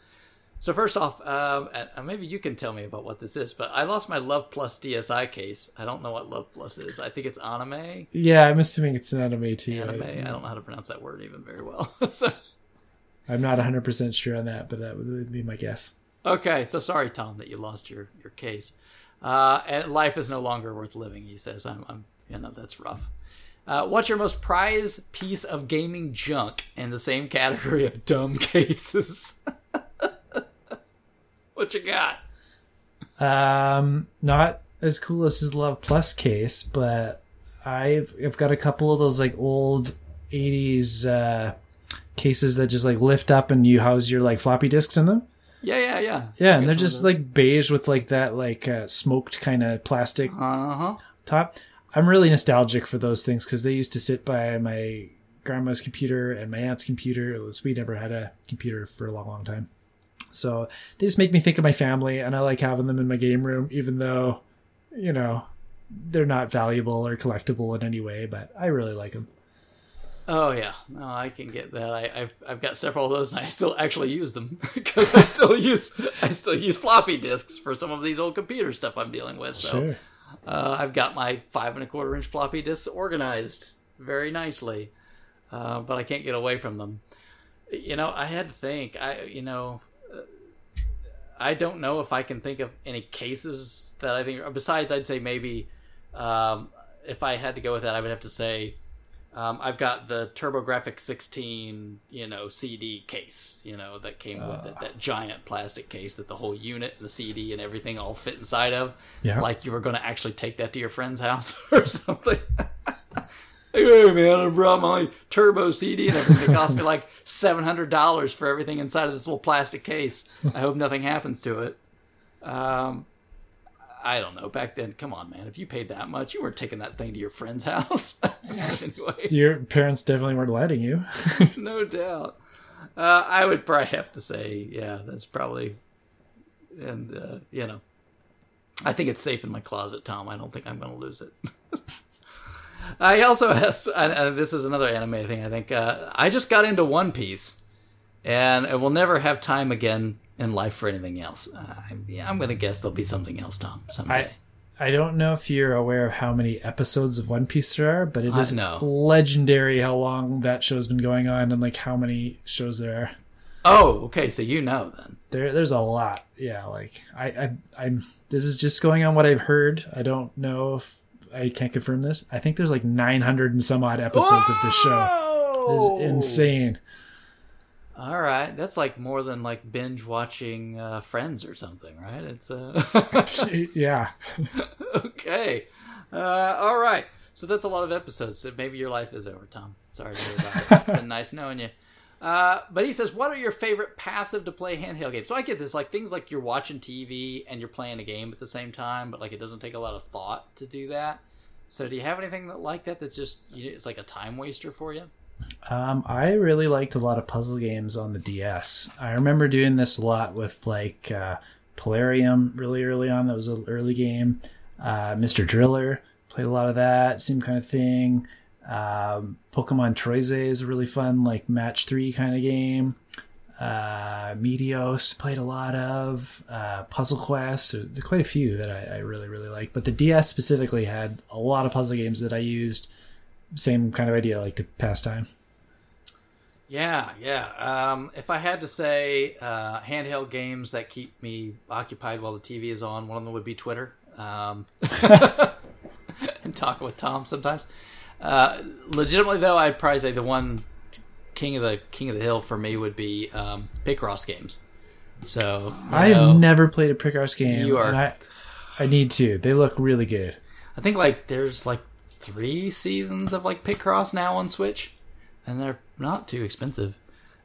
So first off, um, and maybe you can tell me about what this is, but I lost my Love Plus DSi case. I don't know what Love Plus is. I think it's anime. Yeah, I'm assuming it's an anime too. Anime. I, I don't know how to pronounce that word even very well. so I'm not 100% sure on that, but that would be my guess. okay, so sorry, Tom, that you lost your your case. Uh, and life is no longer worth living. He says, "I'm, I'm you know, that's rough." Uh, what's your most prized piece of gaming junk in the same category of dumb cases? what you got? Um, not as cool as his Love Plus case, but I've I've got a couple of those like old 80s uh, cases that just like lift up and you house your like floppy disks in them. Yeah, yeah, yeah. Yeah, and they're just like beige with like that like uh, smoked kind of plastic uh huh. top. I'm really nostalgic for those things because they used to sit by my grandma's computer and my aunt's computer. We never had a computer for a long, long time. So they just make me think of my family, and I like having them in my game room, even though, you know, they're not valuable or collectible in any way, but I really like them. Oh yeah, no, I can get that. I, have I've got several of those, and I still actually use them because I still use I still use floppy disks for some of these old computer stuff I'm dealing with. So sure. uh, I've got my five and a quarter inch floppy disks organized very nicely, uh, but I can't get away from them. You know, I had to think. I you know, uh, I don't know if I can think of any cases that I think. Besides, I'd say maybe um, if I had to go with that, I would have to say um, I've got the TurboGrafx 16, you know, CD case, you know, that came uh, with it, that giant plastic case that the whole unit and the CD and everything all fit inside of. Yeah. Like you were going to actually take that to your friend's house or something. hey man, I brought my turbo CD and everything. It cost me like seven hundred dollars for everything inside of this little plastic case. I hope nothing happens to it. Um, I don't know. Back then, come on, man. If you paid that much, you weren't taking that thing to your friend's house. anyway, your parents definitely weren't letting you. no doubt. Uh, I would probably have to say, yeah, that's probably, and uh, you know, I think it's safe in my closet, Tom. I don't think I'm going to lose it. I also has, uh, this is another anime thing. I think uh, I just got into One Piece, and I will never have time again in life for anything else. Uh, yeah, I'm going to guess there'll be something else, Tom, someday. I, I don't know if you're aware of how many episodes of One Piece there are, but it is legendary how long that show's been going on and like how many shows there are. Oh, okay, so you know then. There, there's a lot. Yeah, like I, I, I'm. This is just going on what I've heard. I don't know if I can't confirm this. I think there's like 900 and some odd episodes Whoa! of this show. It's insane. All right, that's like more than like binge watching uh, Friends or something, right? It's uh yeah. okay. Uh, all right. So that's a lot of episodes. So maybe your life is over, Tom. Sorry to hear about it. It's been nice knowing you. Uh, but he says, "What are your favorite passive to play handheld games?" So I get this, like things like you're watching TV and you're playing a game at the same time, but like it doesn't take a lot of thought to do that. So do you have anything that like that that's just it's like a time waster for you? Um, I really liked a lot of puzzle games on the DS. I remember doing this a lot with like uh, Polarium really early on. That was an early game. Uh, Mr. Driller played a lot of that same kind of thing. Um, Pokemon Trozei is a really fun like match three kind of game. Uh, Meteos played a lot of uh, Puzzle Quest. there's quite a few that I, I really really like. But the DS specifically had a lot of puzzle games that I used same kind of idea, like to pass time. Yeah, yeah. Um, if I had to say uh, handheld games that keep me occupied while the TV is on, one of them would be Twitter. Um, and talking with Tom sometimes. Uh, legitimately, though, I'd probably say the one king of the king of the hill for me would be um, Picross games. So I've never played a Picross game. You are. I, I need to. They look really good. I think like there's like three seasons of like Picross now on Switch, and they're not too expensive,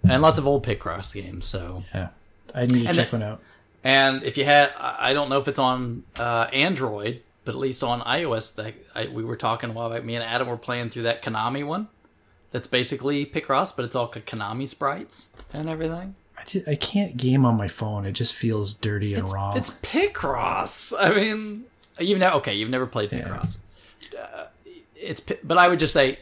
and lots of old Picross games. So yeah, I need to and check one out. And if you had, I don't know if it's on uh, Android, but at least on iOS, that I, we were talking a while back. Me and Adam were playing through that Konami one. That's basically Picross, but it's all Konami sprites and everything. I, I can't game on my phone. It just feels dirty and it's, wrong. It's Picross. I mean, you've never okay. You've never played Picross. Yeah. Uh, it's but I would just say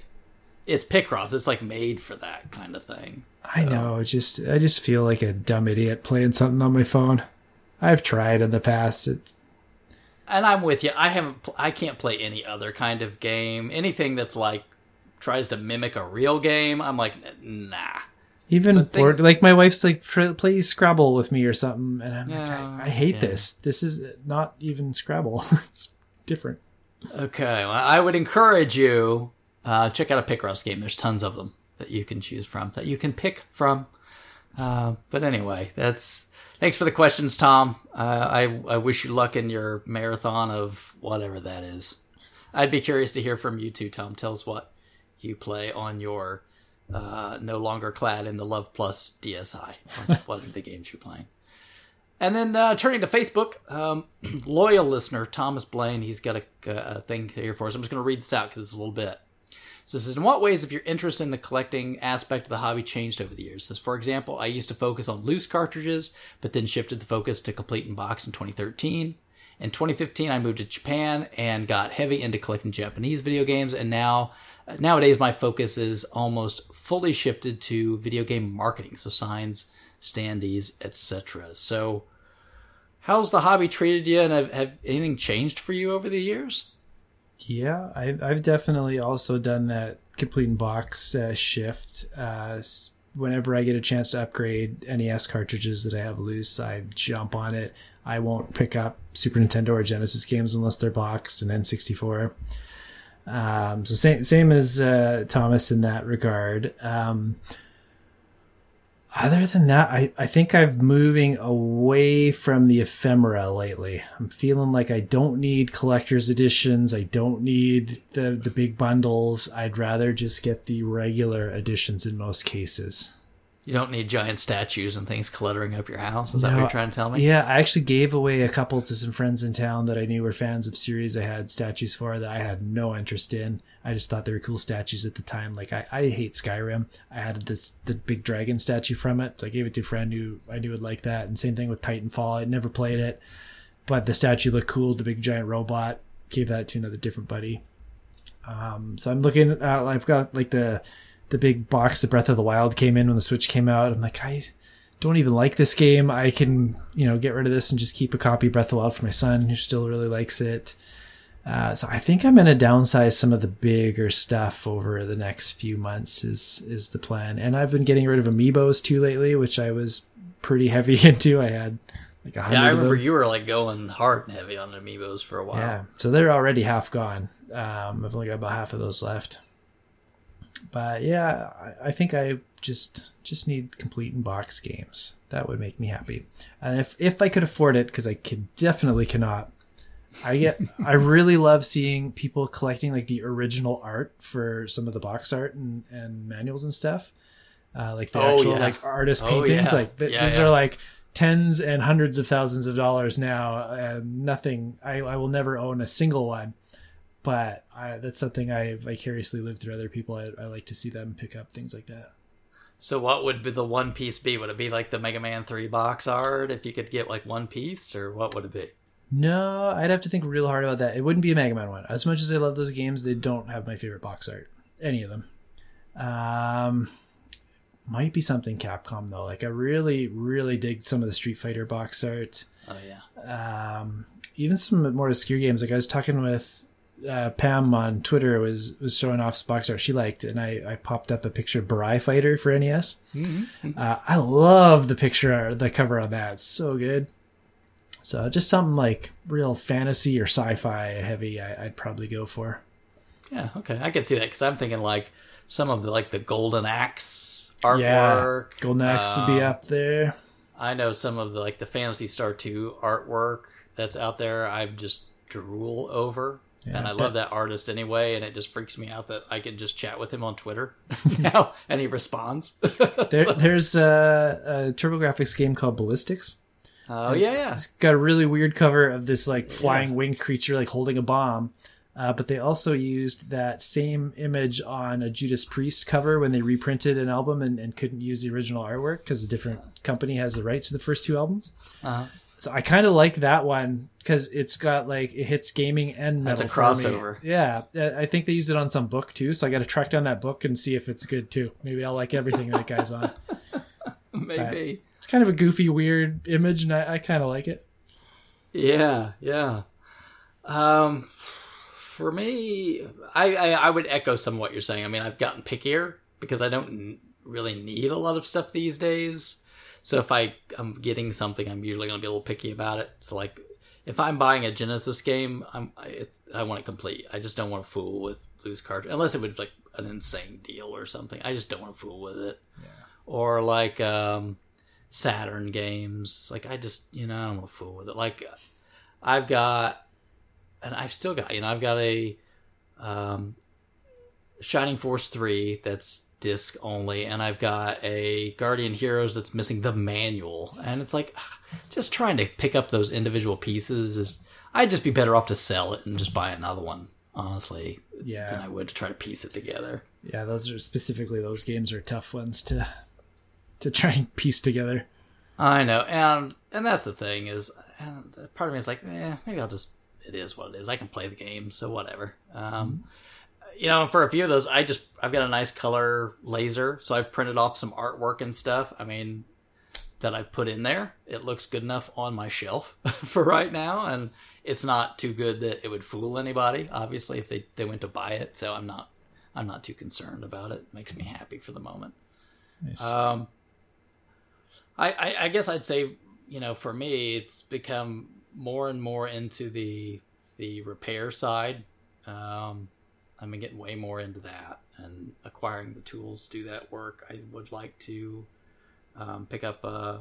it's Picross. It's like made for that kind of thing. So. I know. Just I just feel like a dumb idiot playing something on my phone. I've tried in the past. It's and I'm with you. I haven't. I can't play any other kind of game. Anything that's like tries to mimic a real game. I'm like, nah. Even board, things... like my wife's like play Scrabble with me or something, and I'm yeah, like, I, I hate yeah. this. This is not even Scrabble. it's different. Okay, well, I would encourage you uh, check out a Picross game. There's tons of them that you can choose from, that you can pick from. Uh, but anyway, that's thanks for the questions, Tom. Uh, I I wish you luck in your marathon of whatever that is. I'd be curious to hear from you too, Tom. Tell us what you play on your uh, no longer clad in the Love Plus DSi. What's, what are the games you're playing? And then uh, turning to Facebook, um, loyal listener Thomas Blaine, he's got a, a, thing here for us. I'm just going to read this out because it's a little bit. So it says, in what ways have your interest in the collecting aspect of the hobby changed over the years? It says, for example, I used to focus on loose cartridges, but then shifted the focus to complete in box in 2013. In 2015, I moved to Japan and got heavy into collecting Japanese video games, and now nowadays my focus is almost fully shifted to video game marketing, so signs, standees, etc. So, how's the hobby treated you, and have, have anything changed for you over the years? Yeah, I've, I've definitely also done that complete box uh, shift. Uh, whenever I get a chance to upgrade NES cartridges that I have loose, I jump on it. I won't pick up Super Nintendo or Genesis games unless they're boxed and N64. Um, so same same as uh, Thomas in that regard. Um, other than that, I, I think I'm moving away from the ephemera lately. I'm feeling like I don't need collector's editions. I don't need the, the big bundles. I'd rather just get the regular editions in most cases. You don't need giant statues and things cluttering up your house. Is that what you're trying to tell me? Yeah, I actually gave away a couple to some friends in town that I knew were fans of series I had statues for that I had no interest in. I just thought they were cool statues at the time. Like I, I hate Skyrim. I had this the big dragon statue from it. So I gave it to a friend who I knew would like that. And same thing with Titanfall. I'd never played it, but the statue looked cool. The big giant robot. Gave that to another different buddy. Um, so I'm looking. at I've got like the the big box that Breath of the Wild came in when the Switch came out. I'm like, I don't even like this game. I can, you know, get rid of this and just keep a copy of Breath of the Wild for my son who still really likes it. Uh, so I think I'm going to downsize some of the bigger stuff over the next few months is is the plan. And I've been getting rid of amiibos too lately, which I was pretty heavy into. I had like a hundred. Yeah, I remember you were like going hard and heavy on amiibos for a while. Yeah, so they're already half gone. Um, I've only got about half of those left but yeah, I, I think I just just need complete in box games. That would make me happy. And if if I could afford it, because I could definitely cannot. I get I really love seeing people collecting like the original art for some of the box art and, and manuals and stuff. Uh, like the oh, actual yeah. like artist oh, paintings. Oh, yeah. Like th- yeah, these are like tens and hundreds of thousands of dollars now, and nothing. I, I will never own a single one but I, that's something I vicariously lived through other people. I, I, like to see them pick up things like that. So, what would be the one piece be? Would it be like the Mega Man Three box art if you could get like one piece, or what would it be? No, I'd have to think real hard about that. It wouldn't be a Mega Man one. As much as I love those games, they don't have my favorite box art. Any of them. Um, might be something Capcom though. Like I really, really dig some of the Street Fighter box art. Oh yeah. Um, even some more obscure games. Like I was talking with uh, Pam on Twitter was was showing off box art she liked, and I, I popped up a picture of Burai Fighter for NES. Mm-hmm. Uh, I love the picture, the cover on that. It's so good. So just something like real fantasy or sci-fi heavy, I, would probably go for. Yeah, okay, I can see that because I'm thinking like some of the like the Golden Axe artwork. Yeah, Golden Axe um, would be um, up there. I know some of the like the Phantasy Star Two artwork that's out there. I've just drool over yeah, and I love that artist anyway, and it just freaks me out that I can just chat with him on Twitter now, and he responds. there, so. There's a, a TurboGrafx game called Ballistix. Oh yeah, yeah. It's got a really weird cover of this like flying yeah. winged creature like holding a bomb. Uh, but they also used that same image on a Judas Priest cover when they reprinted an album and, and couldn't use the original artwork because a different company has the rights to the first two albums. Uh-huh. So I kind of like that one because it's got like it hits gaming and metal. That's a crossover. Yeah, I think they use it on some book too. So I got to track down that book and see if it's good too. Maybe I'll like everything that guy's on. Maybe but it's kind of a goofy, weird image, and I, I kind of like it. Yeah, yeah. Um, for me, I, I I would echo some of what you're saying. I mean, I've gotten pickier because I don't really need a lot of stuff these days. So if I I'm getting something, I'm usually going to be a little picky about it. So like if I'm buying a Genesis game, I'm I want it complete. I just don't want to fool with loose cards unless it was like an insane deal or something. I just don't want to fool with it. Yeah. Or like um, Saturn games, like I just you know I don't want to fool with it. Like I've got, and I've still got you know I've got a um, Shining Force three that's disc only, and I've got a Guardian Heroes that's missing the manual, and it's like just trying to pick up those individual pieces is. I'd just be better off to sell it and just buy another one. Honestly, Yeah. than I would to try to piece it together. Yeah, those are specifically those games are tough ones to to try and piece together. I know, and and that's the thing is, and part of me is like, eh, maybe I'll just. It is what it is. I can play the game, so whatever. Um, you know, for a few of those, I just I've got a nice color laser, so I've printed off some artwork and stuff. I mean, that I've put in there. It looks good enough on my shelf for right now, and it's not too good that it would fool anybody. Obviously, if they they went to buy it, so I'm not I'm not too concerned about it. it makes me happy for the moment. Nice. Um, I, I, I guess I'd say, you know, for me, it's become more and more into the the repair side. Um, I've been getting way more into that and acquiring the tools to do that work. I would like to um, pick up uh,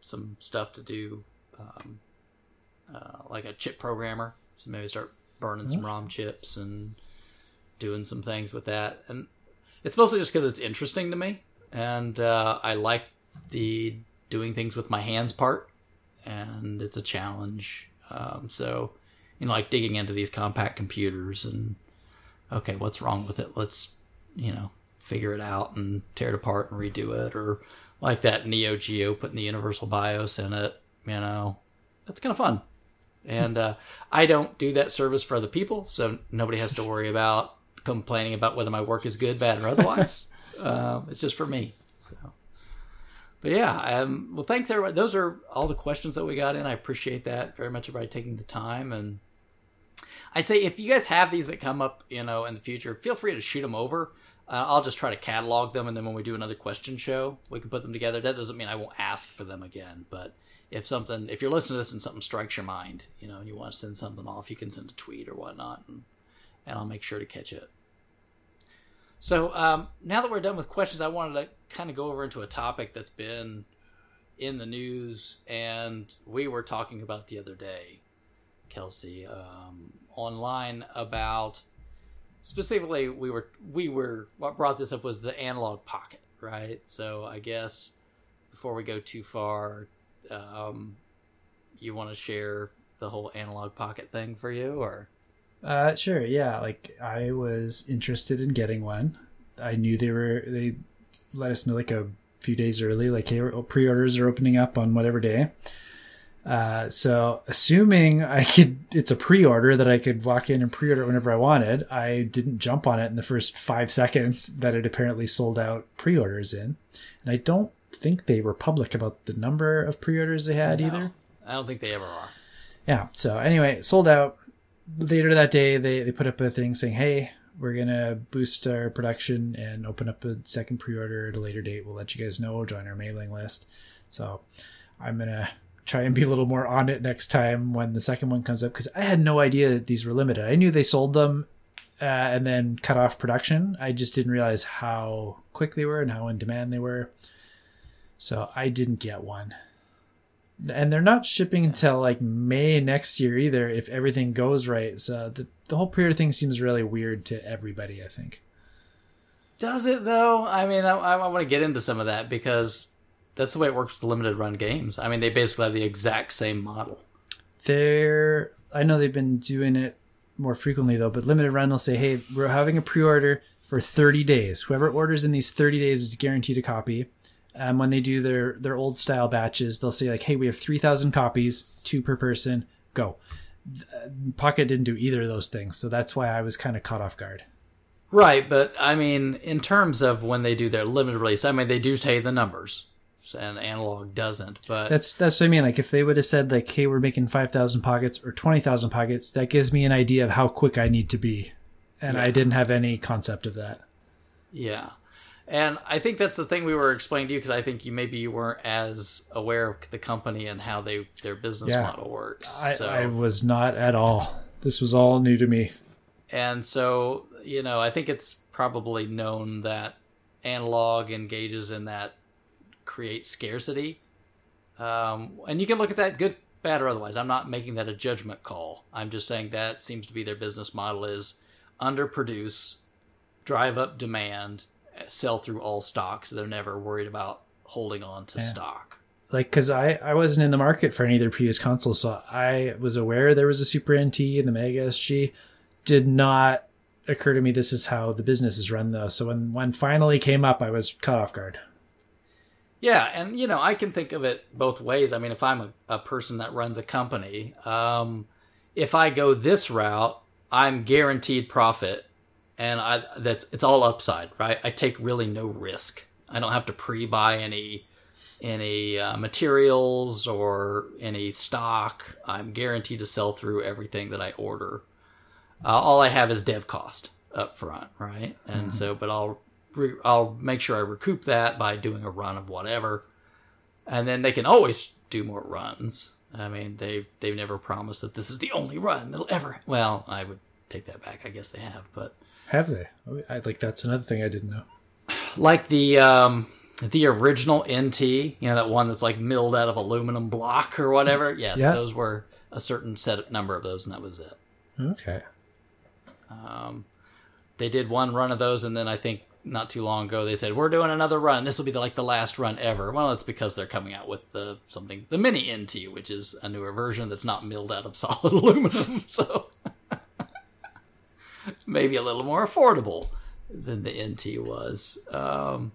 some stuff to do, um, uh, like a chip programmer. So maybe start burning some ROM chips and doing some things with that. And it's mostly just because it's interesting to me, and uh, I like the doing things with my hands part, and it's a challenge. Um, so, you know, like digging into these Compaq computers and okay, what's wrong with it? Let's you know figure it out and tear it apart and redo it, or like that Neo Geo putting the Universal BIOS in it. You know, that's kind of fun. And uh, I don't do that service for other people, so nobody has to worry about complaining about whether my work is good, bad, or otherwise. um, it's just for me. So, but yeah, um, well, thanks everybody. Those are all the questions that we got in. I appreciate that very much. Everybody taking the time, and I'd say if you guys have these that come up, you know, in the future, feel free to shoot them over. Uh, I'll just try to catalog them, and then when we do another question show, we can put them together. That doesn't mean I won't ask for them again, but if something, if you're listening to this and something strikes your mind, you know, and you want to send something off, you can send a tweet or whatnot, and, and I'll make sure to catch it. So um, now that we're done with questions, I wanted to kind of go over into a topic that's been in the news, and we were talking about the other day, Kelsey, um, online about specifically we were we were what brought this up was the Analogue Pocket, right? So I guess before we go too far, um, you want to share the whole Analogue Pocket thing for you, or Uh, sure, yeah. Like I was interested in getting one. I knew they were they let us know like a few days early, like hey, pre-orders are opening up on whatever day. Uh, so assuming I could, it's a pre-order that I could walk in and pre-order whenever I wanted. I didn't jump on it in the first five seconds that it apparently sold out pre-orders in, and I don't think they were public about the number of pre-orders they had either. I don't think they ever are. Yeah. So anyway, sold out. Later that day, they they put up a thing saying, "Hey, we're gonna boost our production and open up a second pre-order at a later date. We'll let you guys know. Join our mailing list." So I'm gonna try and be a little more on it next time when the second one comes up because I had no idea these were limited. I knew they sold them uh, and then cut off production. I just didn't realize how quick they were and how in demand they were. So I didn't get one and they're not shipping until like May next year either if everything goes right. So the the whole pre-order thing seems really weird to everybody. I think. Does it though? I mean, I, I want to get into some of that because that's the way it works with limited run games. I mean, they basically have the exact same model. They're I know they've been doing it more frequently though, but limited run will say, "Hey, we're having a pre-order for 30 days. Whoever orders in these 30 days is guaranteed a copy." Um, when they do their their old style batches, they'll say like, "Hey, we have 3,000 copies, two per person. Go." Pocket didn't do either of those things, so that's why I was kind of caught off guard. Right, but I mean, in terms of when they do their limited release, I mean, they do say the numbers, and Analogue doesn't. But That's that's what I mean. Like if they would have said like, "Hey, we're making five thousand pockets or twenty thousand pockets," that gives me an idea of how quick I need to be, and I didn't have any concept of that. yeah, and I think that's the thing we were explaining to you because I think you maybe you weren't as aware of the company and how they their business Yeah. model works. I, so. I was not at all. This was all new to me. And so, you know, I think it's probably known that Analogue engages in that create scarcity. Um, and you can look at that good, bad, or otherwise. I'm not making that a judgment call. I'm just saying that seems to be their business model is underproduce, drive up demand, sell through all stocks. they're never worried about holding on to stock. Like, because I, I wasn't in the market for any of their previous consoles, so I was aware there was a Super NT and the Mega SG. Did not occur to me this is how the business is run though. So when one finally came up, I was caught off guard. Yeah, and you know, I can think of it both ways. I mean, if I'm a, a person that runs a company, um, if I go this route, I'm guaranteed profit, and I that's it's all upside, right? I take really no risk. I don't have to pre-buy any any uh, materials or any stock. I'm guaranteed to sell through everything that I order. Uh, all I have is dev cost up front, right? And so, but I'll re- I'll make sure I recoup that by doing a run of whatever, and then they can always do more runs. I mean, they've they've never promised that this is the only run that'll ever. Well, I would take that back. I guess they have, but Have they? I like that's another thing I didn't know. like the um the original NT, you know that one that's like milled out of aluminum block or whatever. Yes, Yeah. those were a certain set number of those, and that was it. Okay. Um, they did one run of those, and then I think not too long ago they said we're doing another run. This will be the, like the last run ever. Well, it's because they're coming out with the something the mini NT, which is a newer version that's not milled out of solid aluminum, so maybe a little more affordable than the NT was. Um,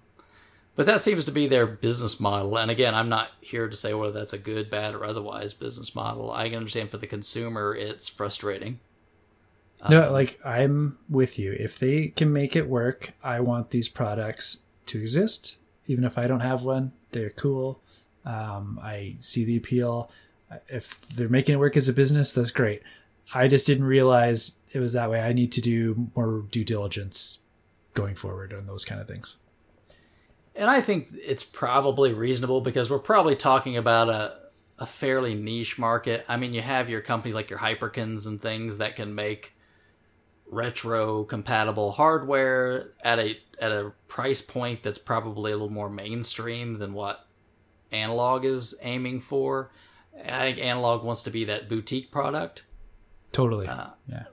but that seems to be their business model. And again, I'm not here to say whether that's a good, bad, or otherwise business model. I can understand for the consumer, it's frustrating. No, like I'm with you. If they can make it work, I want these products to exist. Even if I don't have one, they're cool. Um, I see the appeal. If they're making it work as a business, that's great. I just didn't realize it was that way. I need to do more due diligence going forward on those kind of things. And I think it's probably reasonable because we're probably talking about a, a fairly niche market. I mean, you have your companies like your Hyperkins and things that can make retro compatible hardware at a at a price point that's probably a little more mainstream than what Analogue is aiming for. I think Analogue wants to be that boutique product, Totally. Uh, yeah.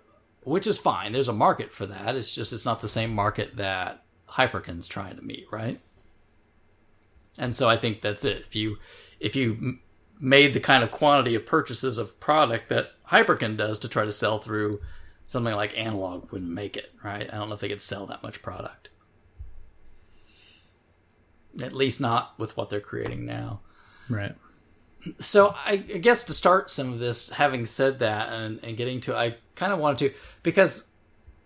which is fine. There's a market for that. It's just it's not the same market that Hyperkin's trying to meet, right? And so I think that's it. If you if you made the kind of quantity of purchases of product that Hyperkin does to try to sell through something like Analogue wouldn't make it, right? I don't know if they could sell that much product. At least not with what they're creating now. Right. So I, I guess to start some of this, having said that and, and getting to, I kind of wanted to because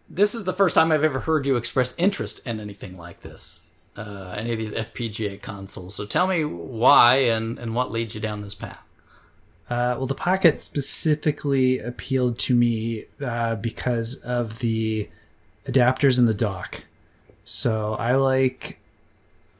this is the first time I've ever heard you express interest in anything like this, uh, any of these FPGA consoles. So tell me why and and what leads you down this path. Uh, well, the Pocket specifically appealed to me uh, because of the adapters in the dock. So I like.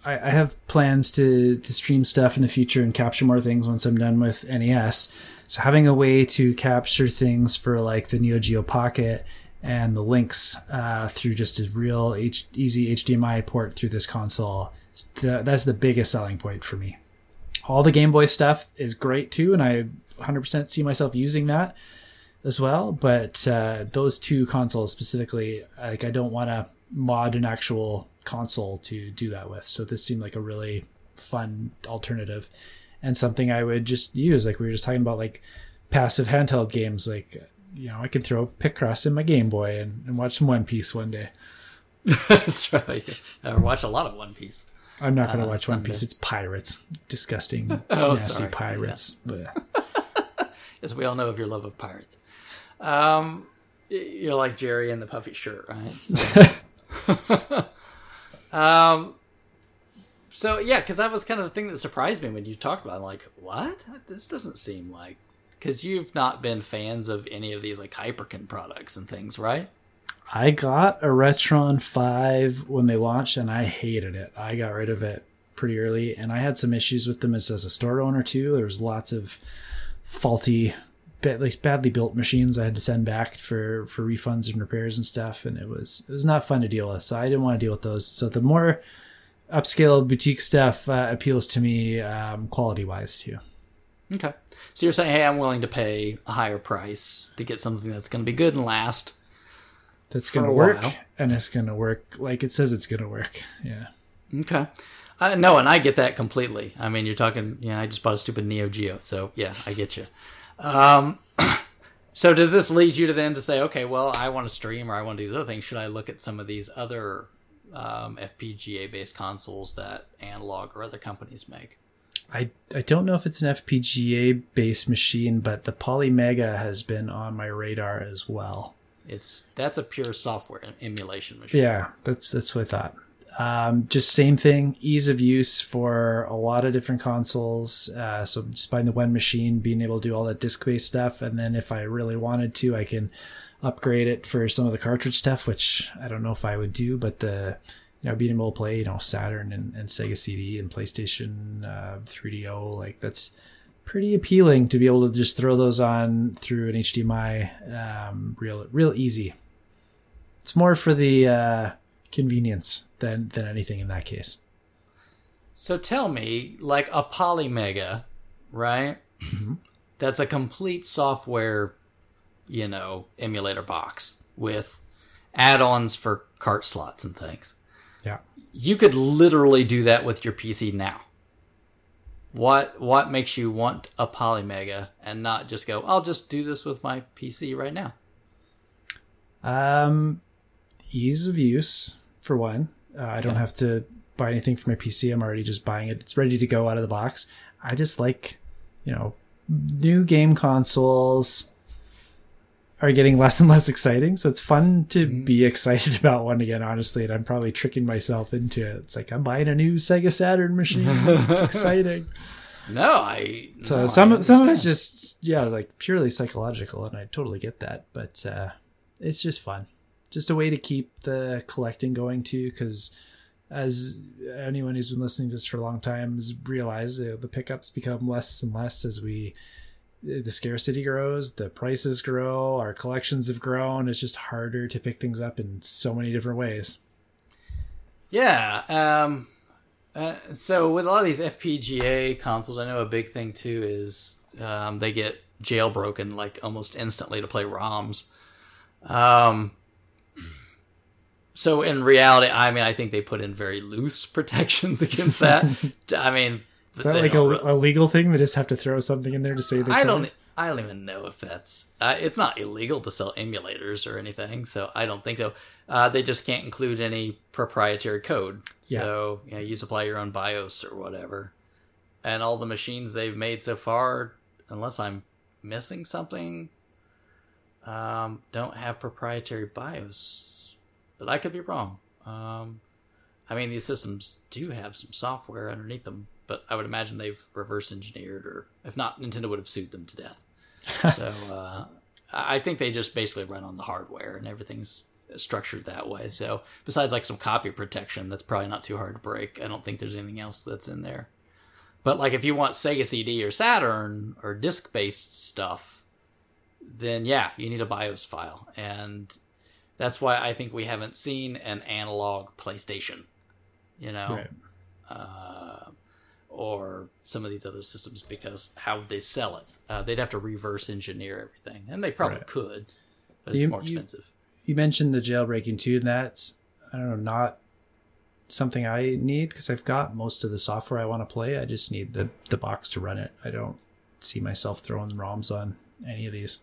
I, I have plans to to stream stuff in the future and capture more things once I'm done with NES. So having a way to capture things for like the Neo Geo Pocket and the Lynx uh, through just a real H- easy HDMI port through this console, th- that's the biggest selling point for me all the Game Boy stuff is great too, and I 100% see myself using that as well. But uh, those two consoles specifically, like I don't want to mod an actual console to do that with. So this seemed like a really fun alternative and something I would just use. Like we were just talking about, like passive handheld games. Like you know, I could throw Picross in my Game Boy and, and watch some One Piece one day. That's right. Or watch a lot of One Piece. I'm not going to Uh, watch One. Piece. It's pirates, disgusting, Oh, nasty sorry. pirates. Blech. As we all know of your love of pirates. Um, you're like Jerry in the puffy shirt, right? So- um, so yeah, because that was kind of the thing that surprised me when you talked about. it. I'm like, what? This doesn't seem like because you've not been fans of any of these like Hyperkin products and things, right? I got a Retron 5 when they launched and I hated it. I got rid of it pretty early and I had some issues with them as, as a store owner too. There was lots of faulty, like badly built machines I had to send back for, for refunds and repairs and stuff. And it was, it was not fun to deal with. So I didn't want to deal with those. So the more upscale boutique stuff uh, appeals to me um, quality wise too. Okay. So you're saying, hey, I'm willing to pay a higher price to get something that's going to be good and last. That's going to work while. and it's going to work like it says it's going to work. Yeah. Okay. Uh, no, and I get that completely. I mean, you're talking, yeah, I just bought a stupid Neo Geo, so yeah, I get you. Um, So does this lead you to then to say, okay, well, I want to stream or I want to do these other things. Should I look at some of these other um, FPGA based consoles that Analogue or other companies make? I, I don't know if it's an FPGA based machine, but the Polymega has been on my radar as well. It's that's a pure software emulation machine. Yeah, that's that's what I thought. Um, just same thing, ease of use for a lot of different consoles. Uh, so just buying the one machine, being able to do all that disk based stuff, and then if I really wanted to, I can upgrade it for some of the cartridge stuff, which I don't know if I would do, but the you know being able to play you know Saturn and, and Sega CD and PlayStation uh, 3DO like that's pretty appealing to be able to just throw those on through an HDMI, um, real real easy. It's more for the uh, convenience than than anything in that case. So tell me, like a Polymega, right? Mm-hmm. That's a complete software, you know, emulator box with add-ons for cart slots and things. Yeah. You could literally do that with your PC now. What what makes you want a Polymega and not just go, I'll just do this with my PC right now? Um ease of use for one. Uh, I don't have to buy anything for my PC. I'm already just buying it. It's ready to go out of the box. I just like, you know, new game consoles are getting less and less exciting. So it's fun to mm-hmm. be excited about one again, honestly. And I'm probably tricking myself into it. It's like I'm buying a new Sega Saturn machine. it's exciting. No, I. So no, some I some of it's just yeah, like purely psychological, and I totally get that. But uh, it's just fun just a way to keep the collecting going too because as anyone who's been listening to this for a long time has realized uh, the pickups become less and less as we the scarcity grows the prices grow our collections have grown. It's just harder to pick things up in so many different ways. Yeah um uh, so with a lot of these fpga consoles i know a big thing too is um, they get jailbroken like almost instantly to play roms. Um so in reality, I mean, I think they put in very loose protections against that. I mean, is that like a, a, legal thing? They just have to throw something in there to say they. I don't. I don't even know if that's. Uh, it's not illegal to sell emulators or anything, so I don't think so. Uh, they just can't include any proprietary code. So yeah. you, know, you supply your own BIOS or whatever, and all the machines they've made so far, unless I'm missing something, um, don't have proprietary BIOS but I could be wrong. Um, I mean, these systems do have some software underneath them, but I would imagine they've reverse engineered, or if not, Nintendo would have sued them to death. so uh, I think they just basically run on the hardware, and everything's structured that way. So besides like some copy protection, that's probably not too hard to break. I don't think there's anything else that's in there. But like if you want Sega CD or Saturn or disc based stuff, then yeah, you need a BIOS file, and that's why I think we haven't seen an Analogue PlayStation, you know, right. uh, or some of these other systems because how would they sell it? Uh, they'd have to reverse engineer everything, and they probably right. could, but it's you, more expensive. You, you, mentioned the jailbreaking too, and that's I don't know, not something I need because I've got most of the software I want to play. I just need the the box to run it. I don't see myself throwing ROMs on any of these.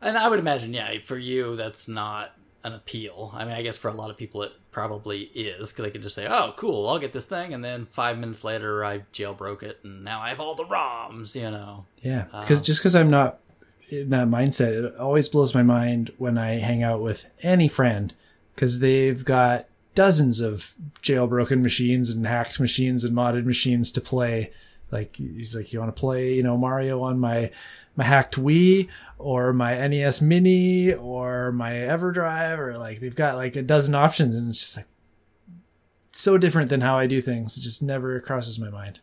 And I would imagine, yeah, for you, that's not an appeal. I mean, I guess for a lot of people, it probably is because they could just say, "Oh, cool, I'll get this thing," and then five minutes later, I jailbroke it, and now I have all the ROMs. You know? Yeah, because um, just because I'm not in that mindset, it always blows my mind when I hang out with any friend because they've got dozens of jailbroken machines and hacked machines and modded machines to play. Like he's like, "You want to play, you know, Mario on my." my hacked Wii or my NES Mini or my EverDrive or like they've got like a dozen options and it's just like so different than how I do things. It just never crosses my mind.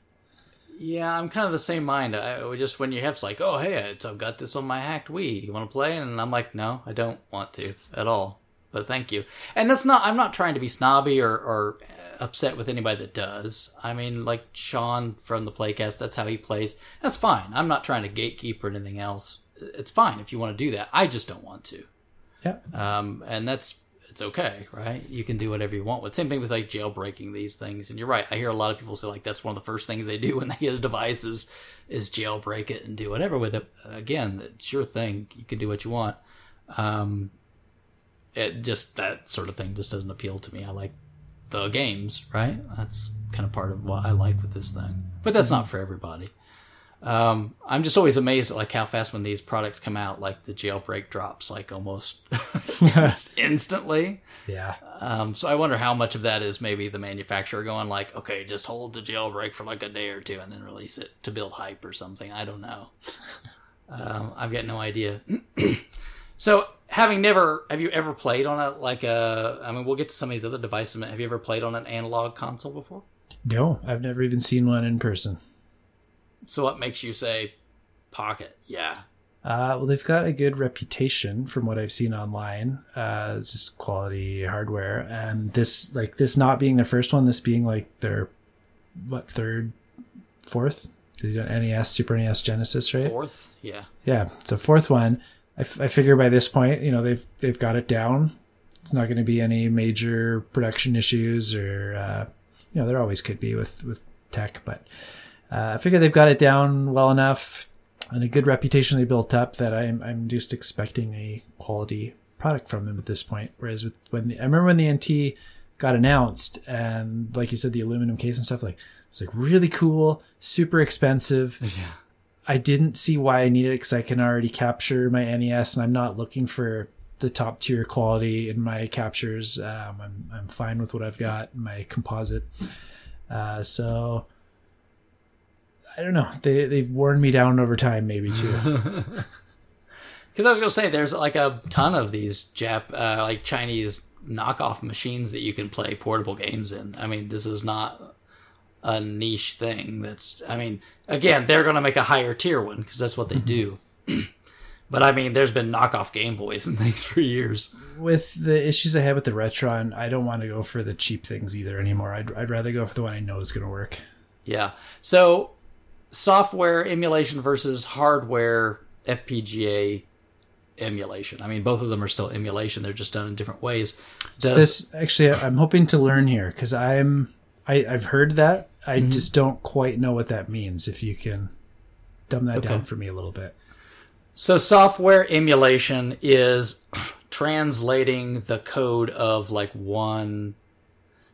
Yeah, I'm kind of the same mind. I just when you have like, oh hey, I've got this on my hacked Wii. You want to play? And I'm like, no, I don't want to at all. But thank you. And that's not. I'm not trying to be snobby or, or upset with anybody that does. I mean, like Sean from the Playcast, that's how he plays. That's fine. I'm not trying to gatekeep or anything else. It's fine if you want to do that. I just don't want to. Yeah. Um, and that's it's okay, right? You can do whatever you want with. Same thing with like jailbreaking these things. And you're right. I hear a lot of people say like that's one of the first things they do when they get a device is is jailbreak it and do whatever with it. Again, it's your thing. You can do what you want. Um, it just that sort of thing just doesn't appeal to me. I like the games, right? That's kind of part of what I like with this thing. But that's not for everybody. Um, I'm just always amazed at like how fast when these products come out, like the jailbreak drops like almost instantly. Yeah. Um, so I wonder how much of that is maybe the manufacturer going like, okay, just hold the jailbreak for like a day or two and then release it to build hype or something. I don't know. um, I've got no idea. so having never, have you ever played on a like a? I mean, we'll get to some of these other devices. Have you ever played on an Analogue console before? No, I've never even seen one in person. So what makes you say Pocket? Yeah. Uh, well, they've got a good reputation from what I've seen online. Uh, it's just quality hardware, and this like this not being their first one, this being like their what third, fourth? Did NES, Super NES, Genesis, right? Fourth, yeah, yeah. So fourth one. I, f- I figure by this point, you know, they've they've got it down. It's not going to be any major production issues, or uh, you know, there always could be with with tech, but uh, I figure they've got it down well enough and a good reputation they built up that I'm I'm just expecting a quality product from them at this point. Whereas with when the, I remember when the NT got announced and like you said the aluminum case and stuff like it was like really cool, super expensive. yeah. I didn't see why I needed it because I can already capture my NES and I'm not looking for the top tier quality in my captures. Um, I'm I'm fine with what I've got in my composite. Uh, so I don't know. They they've worn me down over time, maybe too. Because I was gonna say, there's like a ton of these Jap, uh, like Chinese knockoff machines that you can play portable games in. I mean, this is not a niche thing. That's, I mean, again, they're gonna make a higher tier one because that's what they do. but I mean, there's been knockoff Game Boys and things for years. with the issues I had with the Retron, I don't want to go for the cheap things either anymore. I'd I'd rather go for the one I know is going to work. Yeah. So, software emulation versus hardware FPGA emulation. I mean, both of them are still emulation. They're just done in different ways. So Does, this actually, I'm hoping to learn here because I'm I, I've heard that. I Mm-hmm. just don't quite know what that means. If you can dumb that down for me a little bit. So, software emulation is translating the code of like one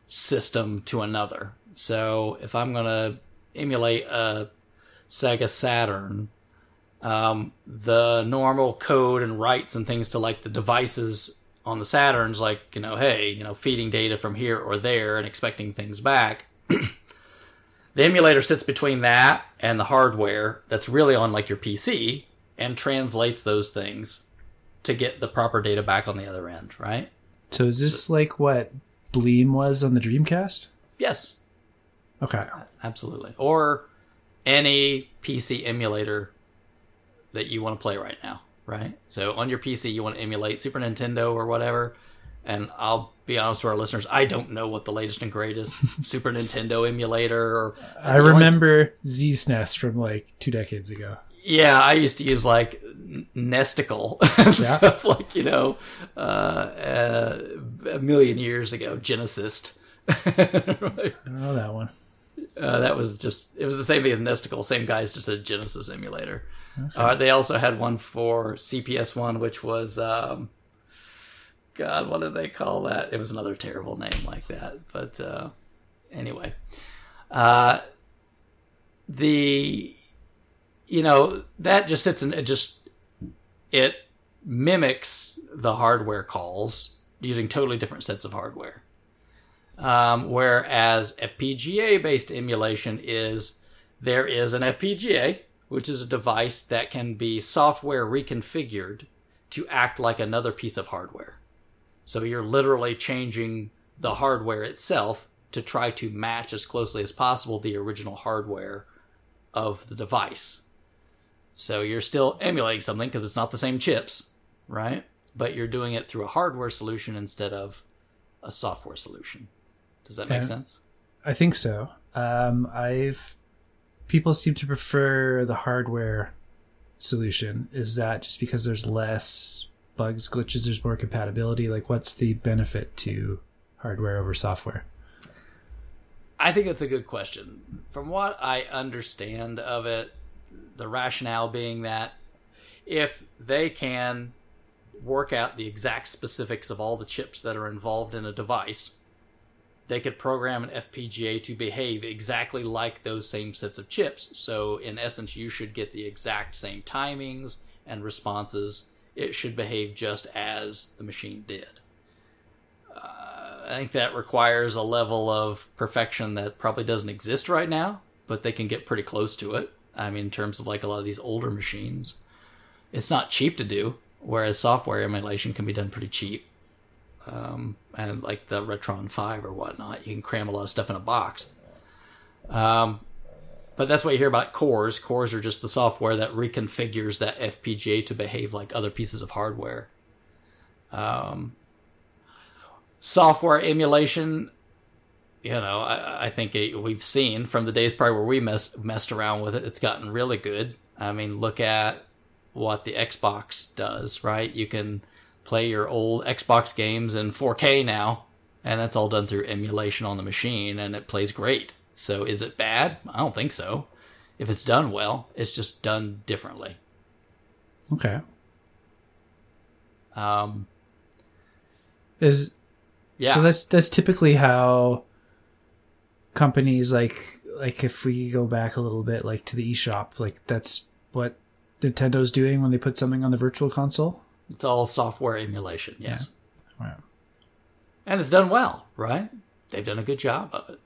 system to another. So, if I'm going to emulate a Sega Saturn, um, the normal code and writes and things to like the devices on the Saturns, like, you know, hey, you know, feeding data from here or there and expecting things back. the emulator sits between that and the hardware that's really on like your PC and translates those things to get the proper data back on the other end, right? So is this like what Bleem was on the Dreamcast? Yes, Okay. absolutely. Or any PC emulator that you want to play right now, right? So on your PC, you want to emulate Super Nintendo or whatever. And I'll be honest to our listeners, I don't know what the latest and greatest Super Nintendo emulator or I remember ZSNES from like two decades ago. Yeah, I used to use like N- Nesticle and stuff like you know uh, uh, a million years ago. Genesis. I don't know that one. Uh, that was just it was the same thing as Nesticle. Same guys, just a Genesis emulator. Uh, they also had one for CPS one, which was um, God, what did they call that? It was another terrible name like that. But uh, anyway, uh, the you know that just sits and it just it mimics the hardware calls using totally different sets of hardware. Um, whereas FPGA based emulation is there is an FPGA, which is a device that can be software reconfigured to act like another piece of hardware. So you're literally changing the hardware itself to try to match as closely as possible the original hardware of the device. So you're still emulating something because it's not the same chips, right? But you're doing it through a hardware solution instead of a software solution. Does that make sense? I think so. Um, I've people seem to prefer the hardware solution. Is that just because there's less bugs, glitches, there's more compatibility. Like, what's the benefit to hardware over software? I think it's a good question. From what I understand of it, the rationale being that if they can work out the exact specifics of all the chips that are involved in a device, they could program an FPGA to behave exactly like those same sets of chips. So, in essence, you should get the exact same timings and responses. It should behave just as the machine did. Uh, I think that requires a level of perfection that probably doesn't exist right now, but they can get pretty close to it. I mean, in terms of like a lot of these older machines, it's not cheap to do, whereas software emulation can be done pretty cheap um, and like the Retron 5 or whatnot. You can cram a lot of stuff in a box. Um, but that's what you hear about cores. Cores are just the software that reconfigures that FPGA to behave like other pieces of hardware. Um, software emulation, you know, I, I think it, we've seen from the days probably where we mess, messed around with it, it's gotten really good. I mean, look at what the Xbox does, right? You can play your old Xbox games in 4K now, and that's all done through emulation on the machine, and it plays great. So is it bad? I don't think so. If it's done well, it's just done differently. Okay. Um, is yeah. So that's that's typically how companies like like if we go back a little bit like to the eShop, like that's what Nintendo's doing when they put something on the virtual console. It's all software emulation, yes. Yeah. Wow. And it's done well, right? They've done a good job of it.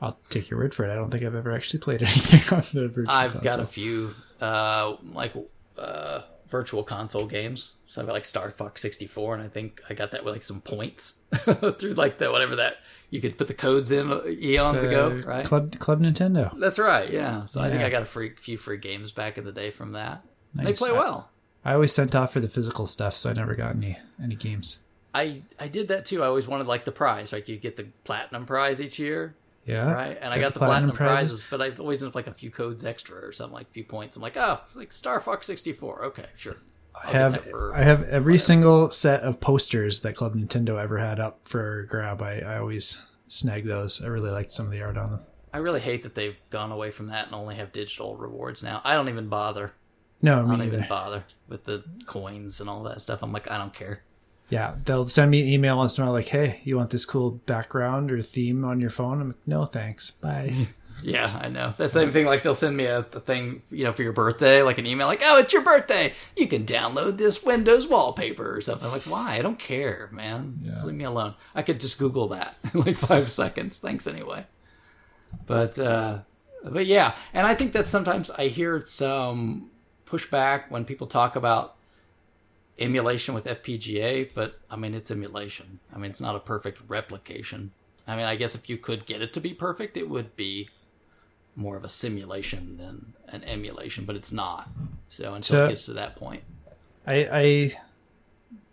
I'll take your word for it. I don't think I've ever actually played anything on the virtual I've console. got a few uh, like uh, virtual console games. So I've got like Star Fox 64, and I think I got that with like some points through like the whatever that you could put the codes in eons the ago, right? Club Club Nintendo. That's right. Yeah. So yeah. I think I got a free, few free games back in the day from that. Nice. They play well. I always sent off for the physical stuff, so I never got any any games. I I did that too. I always wanted like the prize, like you get the platinum prize each year. Yeah. Right. And I got the, platinum, platinum prizes, but I always ended up like a few codes extra or something, like a few points. I'm like, oh, like Star Fox 64. Okay, sure. I'll I have I have every whatever. single set of posters that Club Nintendo ever had up for grab. I, I always snag those. I really liked some of the art on them. I really hate that they've gone away from that and only have digital rewards now. I don't even bother. No, me I don't either. even bother with the coins and all that stuff. I'm like, I don't care. Yeah, they'll send me an email once in a while, like, "Hey, you want this cool background or theme on your phone?" I'm like, "No, thanks, bye." yeah, I know. The same thing. Like they'll send me a, a thing, you know, for your birthday, like an email, like, "Oh, it's your birthday. You can download this Windows wallpaper or something." I'm like, why? I don't care, man. Yeah. Just leave me alone. I could just Google that in like five seconds. Thanks anyway. But uh, but yeah, and I think that sometimes I hear some pushback when people talk about emulation with FPGA, but I mean, it's emulation. I mean, it's not a perfect replication. I mean, I guess if you could get it to be perfect, it would be more of a simulation than an emulation, but it's not. So until so, it gets to that point, I, I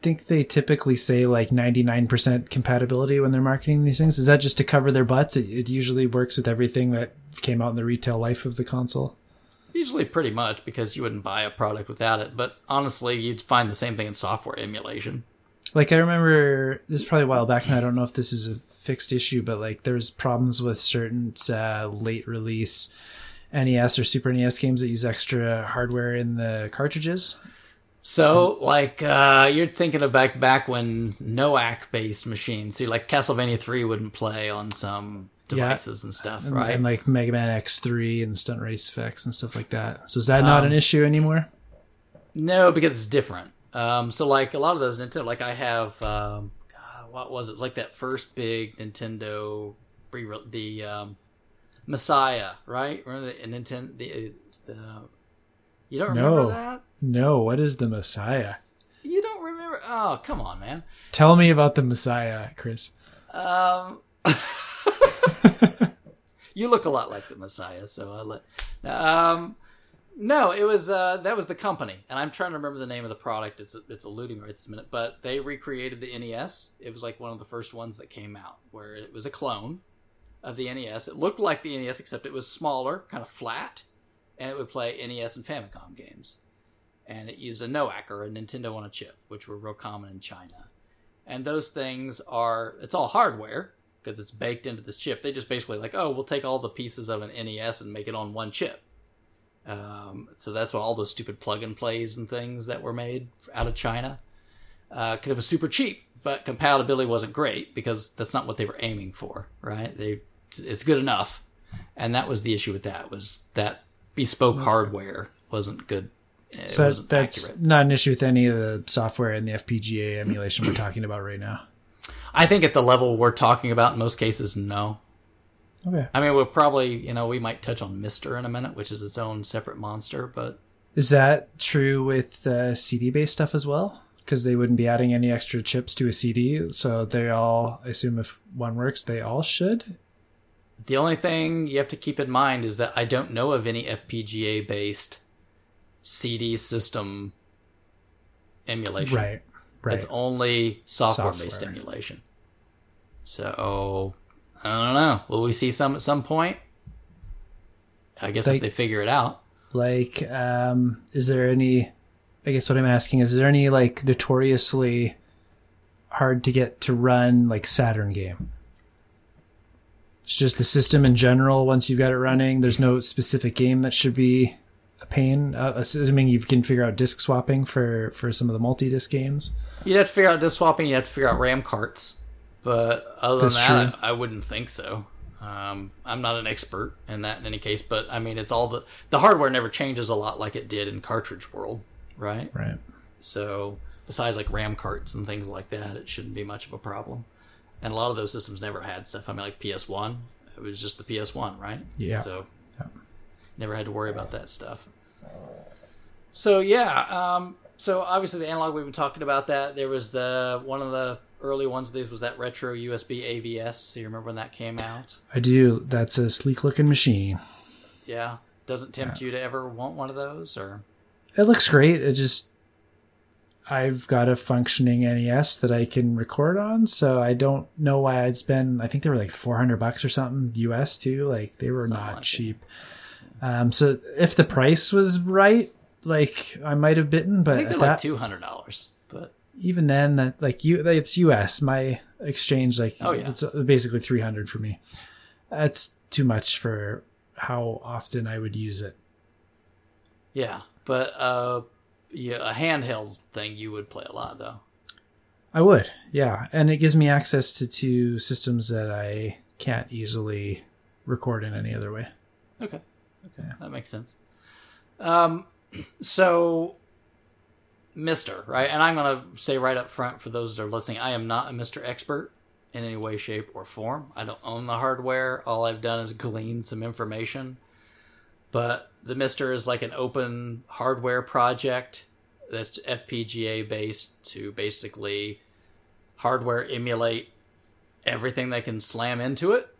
think they typically say like 99% compatibility when they're marketing these things. Is that just to cover their butts? It, it usually works with everything that came out in the retail life of the console. Usually, pretty much, because you wouldn't buy a product without it. But honestly, you'd find the same thing in software emulation. Like I remember, this is probably a while back, and I don't know if this is a fixed issue, but like there's problems with certain uh, late release NES or Super NES games that use extra hardware in the cartridges. So, like, uh, you're thinking of back back when NOAC based machines. See, like Castlevania Three wouldn't play on some devices yeah. and stuff, right? And, like Mega Man X3 and Stunt Race FX and stuff like that. So is that um, not an um, issue anymore? No, because it's different. Um, so like a lot of those Nintendo, like I have, um, God, what was it? it was like that first big Nintendo, the um, Messiah, right? Remember the Nintendo? The, the you don't remember no. that? No. What is the Messiah? You don't remember? Oh, come on, man. Tell me about the Messiah, Chris. Um. you look a lot like the Messiah, so I'll let. Um, no, it was uh, that was the company, and I'm trying to remember the name of the product. It's it's eluding me right this minute, but they recreated the NES. It was like one of the first ones that came out, where it was a clone of the NES. It looked like the NES, except it was smaller, kind of flat, and it would play NES and Famicom games. and it used a NOAC or a Nintendo on a chip, which were real common in China. And those things are it's all hardware because it's baked into this chip. They just basically like, oh, we'll take all the pieces of an NES and make it on one chip. Um, so that's why all those stupid plug and plays and things that were made out of China because uh, it was super cheap, but compatibility wasn't great because that's not what they were aiming for, right? They it's good enough, and that was the issue with that was that bespoke hardware wasn't good. It So wasn't that's accurate. not an issue with any of the software in the FPGA emulation we're talking about right now. I think at the level we're talking about in most cases, no. Okay. I mean, we'll probably, you know, we might touch on MiSTer in a minute, which is its own separate monster, but Is that true with uh, CD based stuff as well? Because they wouldn't be adding any extra chips to a CD, so they all, I assume, if one works, they all should. the only thing you have to keep in mind is that I don't know of any FPGA based CD system emulation. Right. Right. It's only software based Software. emulation. So I don't know. Will we see some at some point? I guess Like- if they figure it out. Like, um, is there any? I guess what I'm asking is, is there any like notoriously hard to get to run like Saturn game? It's just the system in general. Once you've got it running, there's no specific game that should be pain. Uh, assuming you can figure out disk swapping for for some of the multi-disc games. You'd have to figure out disk swapping. You have to figure out RAM carts. But other That's than that. I, I wouldn't think so. Um, I'm not an expert in that in any case, but I mean, it's all the the hardware never changes a lot like it did in cartridge world, right? Right. So besides like RAM carts and things like that, it shouldn't be much of a problem. And a lot of those systems never had stuff. I mean, like PS1, it was just the PS1, right? Yeah. So Yeah. never had to worry about that stuff. So yeah, um, so obviously the Analogue we've been talking about that. There was the one of the early ones of these was that RetroUSB AVS. So you remember when that came out? I do. That's a sleek looking machine. Yeah. Doesn't tempt you to ever want one of those, or It looks great. It just I've got a functioning NES that I can record on, so I don't know why I'd spend. I think they were like four hundred bucks or something US too. Like they were Something not like it. Um, so if the price was right, like I might have bitten, I but think they're like two hundred dollars. But even then, that like you, it's US. My exchange, like, Oh, yeah. it's basically three hundred for me. That's too much for how often I would use it. yeah, but uh, yeah, a handheld thing you would play a lot though. I would, yeah, and it gives me access to two systems that I can't easily record in any other way. Okay. Okay. That makes sense. Um, so, MiSTer, right? And I'm going to say right up front for those that are listening, I am not a MiSTer expert in any way, shape, or form. I don't own the hardware. All I've done is glean some information. But the MiSTer is like an open hardware project that's FPGA based to basically hardware emulate everything they can slam into it.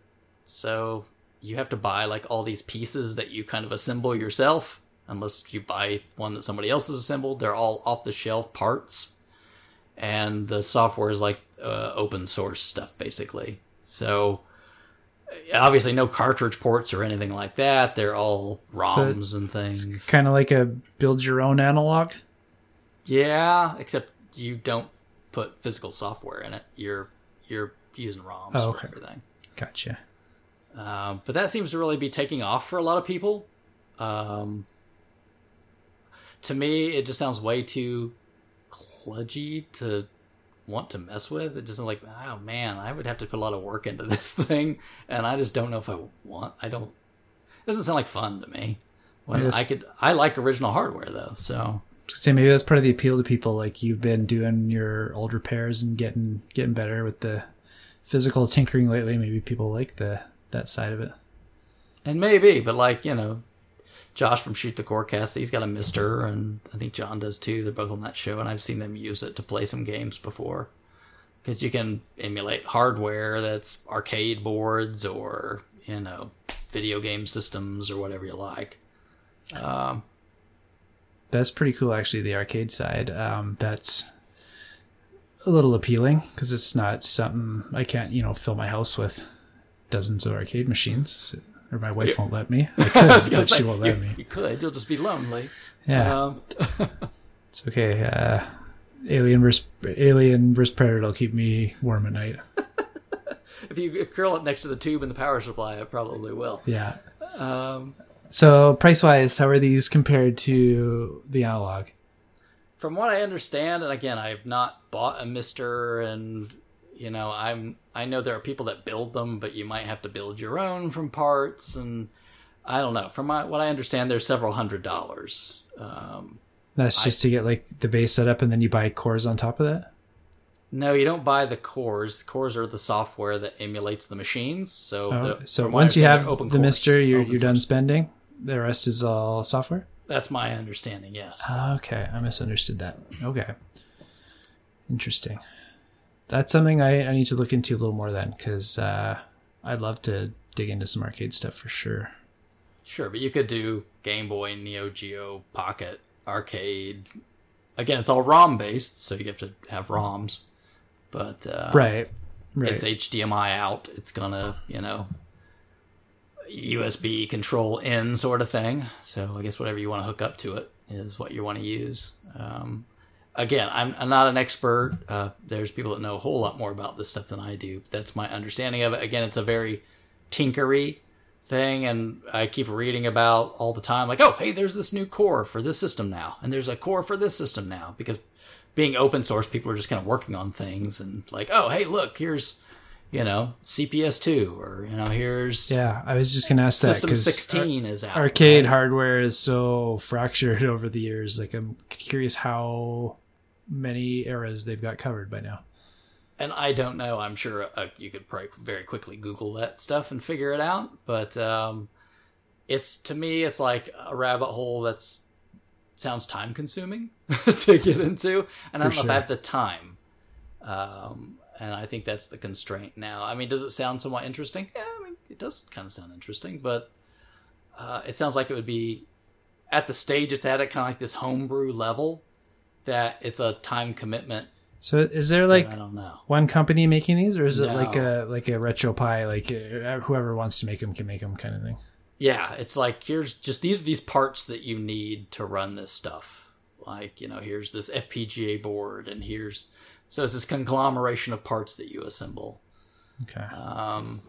So you have to buy like all these pieces that you kind of assemble yourself unless you buy one that somebody else has assembled. They're all off the shelf parts. And the software is like uh, open source stuff basically. So uh, obviously no cartridge ports or anything like that. They're all roms and things. Kind of like a build your own Analogue. yeah except you don't put physical software in it. You're you're using roms Oh, for everything. Gotcha. Um, but that seems to really be taking off for a lot of people. Um, to me, it just sounds way too kludgy to want to mess with. It just sounds like, oh man, I would have to put a lot of work into this thing, and I just don't know if I want. I don't. It doesn't sound like fun to me. When Yes. I could, I like original hardware though. So Say maybe that's part of the appeal to people. Like you've been doing your old repairs and getting getting better with the physical tinkering lately. Maybe people like the that side of it. And maybe, but like, you know, Josh from Shoot the Corecast, he's got a MiSTer, and I think John does too. They're both on that show, and I've seen them use it to play some games before. Because you can emulate hardware that's arcade boards or, you know, video game systems or whatever you like. Um, That's pretty cool, actually. The arcade side. Um, that's a little appealing because it's not something I can't, you know, fill my house with dozens of arcade machines. or my wife won't let me. I could, gonna but she won't let you, me. you could. You'll just be lonely. Yeah, Um, it's okay. Uh, Alien vs. Alien vs. Predator will keep me warm at night. if you if curl up next to the tube and the power supply, it probably will. Yeah. Um, So price wise, how are these compared to the Analogue? from what I understand, and again, I've not bought a MiSTer, and you know, I'm I know there are people that build them, but you might have to build your own from parts, and I don't know. From my, what I understand, there's several hundred dollars. Um, That's just to get like the base set up, and then you buy cores on top of that. no, you don't buy the cores. cores are the software that emulates the machines. So, Oh, the, so I once you have open the cores, MiSTer, you're you're done spending. The rest is all software. That's my understanding. Yes. Okay, I misunderstood that. Okay, interesting. That's something I, I need to look into a little more then, because uh, I'd love to dig into some arcade stuff for sure. Sure, but you could do Game Boy, Neo Geo, Pocket, Arcade. Again, it's all ROM based, so you have to have ROMs. But uh, Right, right. it's HDMI out. It's gonna, you know, USB control in sort of thing. So I guess whatever you want to hook up to it is what you want to use. Um, again, I'm, I'm not an expert. Uh, there's people that know a whole lot more about this stuff than I do. That's my understanding of it. Again, it's a very tinkery thing, and I keep reading about all the time, like, oh, hey, there's this new core for this system now, and there's a core for this system now, because being open source, people are just kind of working on things, and like, oh, hey, look, here's you know CPS two, or you know, here's yeah, I was just gonna ask that because 16 is out. arcade right? hardware is so fractured over the years. Like, I'm curious how many eras they've got covered by now. and I don't know. I'm sure uh, you could probably very quickly Google that stuff and figure it out. But um, it's to me, it's like a rabbit hole that's sounds time consuming to get into, and I don't know if. I have the time. Um, and I think that's the constraint now. I mean, does it sound somewhat interesting? Yeah, I mean, it does kind of sound interesting, but uh, it sounds like it would be at the stage it's at, at kind of like this homebrew level, that it's a time commitment. So, is there Like, I don't know. one company making these, or is it like a like a RetroPie, like uh, whoever wants to make them can make them kind of thing? Yeah, it's like here's just these are these parts that you need to run this stuff. Like, you know, here's this FPGA board and here's so it's this conglomeration of parts that you assemble. Okay. Um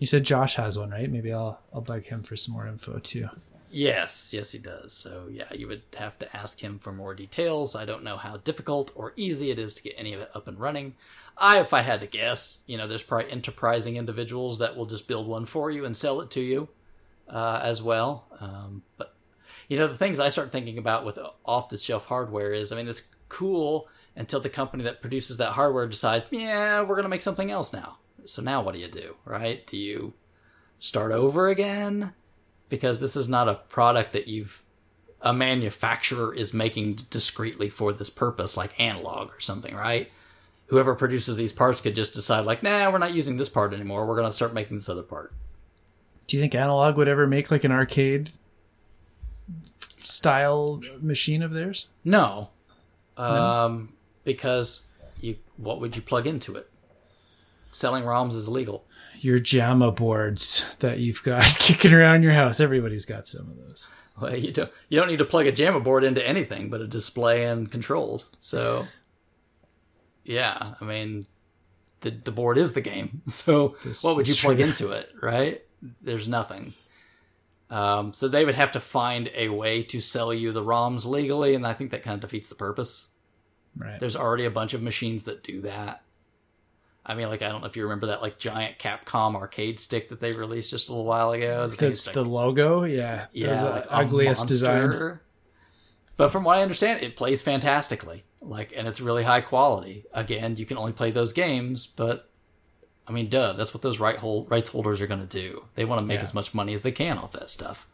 You said Josh has one, right? Maybe I'll I'll bug him for some more info too. Yes, yes he does. So yeah, you would have to ask him for more details. I don't know how difficult or easy it is to get any of it up and running. I if I had to guess, you know, there's probably enterprising individuals that will just build one for you and sell it to you uh, as well. Um, but you know, the things I start thinking about with off the shelf hardware is, I mean, it's cool until the company that produces that hardware decides, yeah, we're going to make something else now. So now what do you do, right? Do you start over again? Because this is not a product that you've, a manufacturer is making discreetly for this purpose, like Analogue or something, right? Whoever produces these parts could just decide, like, nah, we're not using this part anymore. We're going to start making this other part. Do you think Analogue would ever make like an arcade style machine of theirs? No, um, because you what would you plug into it? Selling ROMs is illegal. Your JAMMA boards that you've got kicking around your house. Everybody's got some of those. Well, you don't you don't need to plug a JAMMA board into anything but a display and controls. So, yeah, I mean, the the board is the game. So, This what would you plug true. into it? Right? There's nothing. Um, so they would have to find a way to sell you the ROMs legally, and I think that kind of defeats the purpose. Right. There's already a bunch of machines that do that. I mean, like I don't know if you remember that like giant Capcom arcade stick that they released just a little while ago. Because like- the logo, yeah, yeah, yeah, the like ugliest design. But from what I understand, it plays fantastically. Like, and it's really high quality. Again, you can only play those games, but I mean, duh, that's what those right hold, rights holders are going to do. They want to make Yeah. as much money as they can off that stuff.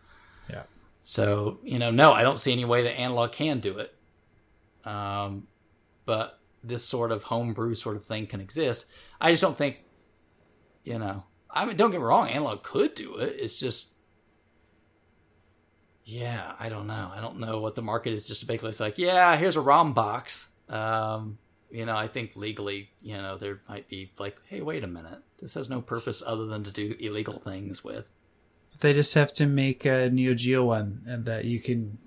Yeah. So, you know, no, I don't see any way that Analogue can do it. Um, but this sort of homebrew sort of thing can exist. I just don't think, you know, I mean, don't get me wrong, Analogue could do it. It's just, yeah, I don't know. I don't know what the market is just basically it's like, yeah, here's a ROM box. Um, you know, I think legally, you know, there might be like, hey, wait a minute. This has no purpose other than to do illegal things with. They just have to make a Neo Geo one and that you can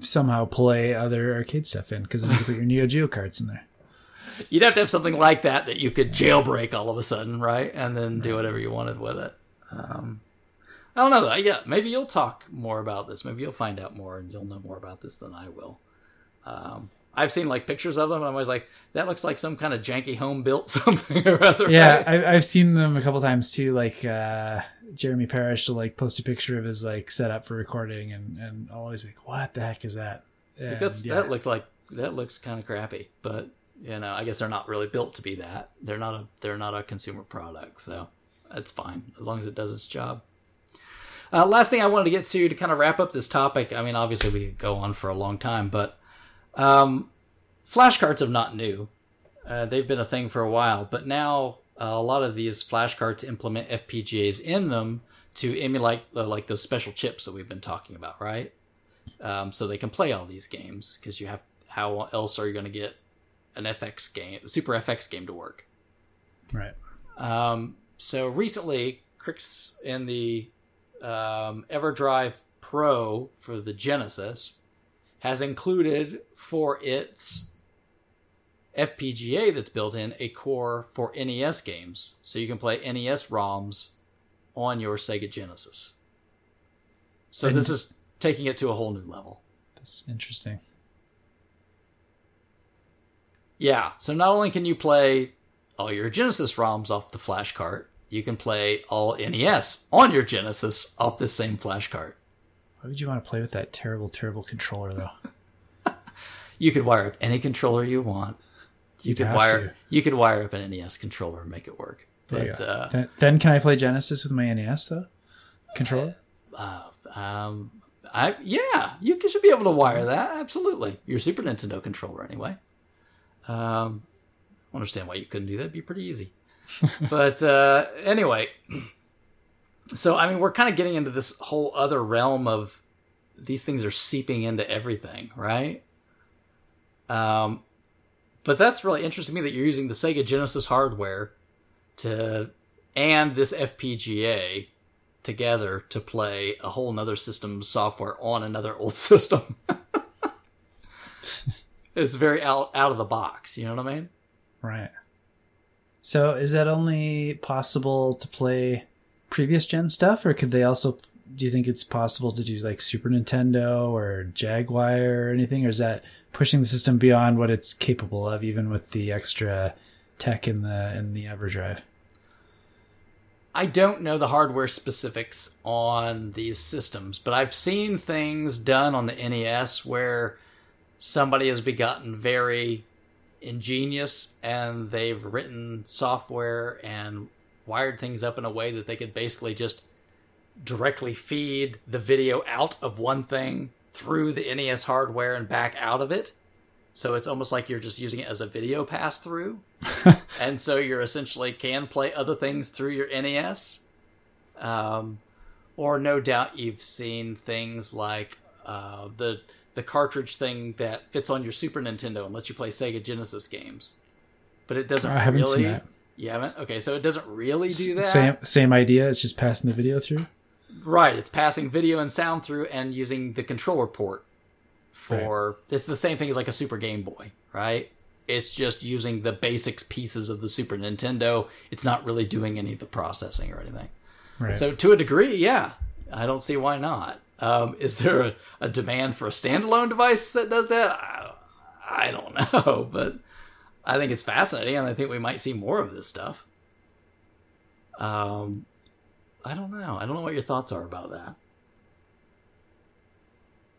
somehow play other arcade stuff in because you put your Neo Geo cards in there. You'd have to have something like that that you could jailbreak all of a sudden, right? And then do whatever you wanted with it. Um, I don't know. though. Yeah, maybe you'll talk more about this. Maybe you'll find out more and you'll know more about this than I will. Um, I've seen like pictures of them, and I'm always like, that looks like some kind of janky home built something or other. Yeah, right? I, I've seen them a couple times too. Like uh, Jeremy Parish will like post a picture of his like setup for recording, and and I'll always be like, "What the heck is that?" And, That's yeah. that looks like that looks kind of crappy, but you know, I guess they're not really built to be that. They're not a they're not a consumer product, so that's fine as long as it does its job. Uh, last thing I wanted to get to to kind of wrap up this topic. I mean, obviously we could go on for a long time, but um, flashcards are not new. Uh, they've been a thing for a while, but now uh, a lot of these flashcards implement FPGAs in them to emulate uh, like those special chips that we've been talking about, right? Um, so they can play all these games because you have how else are you going to get an FX game, a Super FX game to work? right. Um, so recently, Krikzz in the um, EverDrive Pro for the Genesis has included for its FPGA that's built in a core for NES games, so you can play NES ROMs on your Sega Genesis. So And- this is taking it to a whole new level. That's interesting. Yeah, so not only can you play all your Genesis ROMs off the flash cart, you can play all NES on your Genesis off the same flash cart. Why would you want to play with that terrible, terrible controller though? You could wire up any controller you want. You You'd could wire to. you could wire up an NES controller and make it work. But uh, then, then can I play Genesis with my NES though? Controller? uh, um, I yeah, you should be able to wire that absolutely. Your Super Nintendo controller anyway. Um, I understand why you couldn't do that. It'd be pretty easy. but uh, anyway, so I mean, we're kind of getting into this whole other realm of these things are seeping into everything, right? Um, but that's really interesting to me that you're using the Sega Genesis hardware to and this FPGA together to play a whole nother system software on another old system. it's very out out of the box, you know what I mean? Right. So is that only possible to play previous gen stuff, or could they also? Do you think it's possible to do like Super Nintendo or Jaguar or anything, or is that pushing the system beyond what it's capable of, even with the extra tech in the in the EverDrive? I don't know the hardware specifics on these systems, but I've seen things done on the NES where somebody has begotten very ingenious and they've written software and wired things up in a way that they could basically just directly feed the video out of one thing through the NES hardware and back out of it. So it's almost like you're just using it as a video pass through. and so you're essentially can play other things through your NES. Um, or no doubt you've seen things like uh, the the cartridge thing that fits on your Super Nintendo and lets you play Sega Genesis games. But it doesn't I haven't really. seen that. You haven't? Okay, so it doesn't really do that. Same same idea. It's just passing the video through. Right, it's passing video and sound through and using the controller port for it's the same thing as like a Super Game Boy, right? It's just using the basics pieces of the Super Nintendo. It's not really doing any of the processing or anything. Right. So to a degree, yeah, I don't see why not. Um, is there a, a demand for a standalone device that does that? I, I don't know, but I think it's fascinating, and I think we might see more of this stuff. Um, I don't know. I don't know what your thoughts are about that.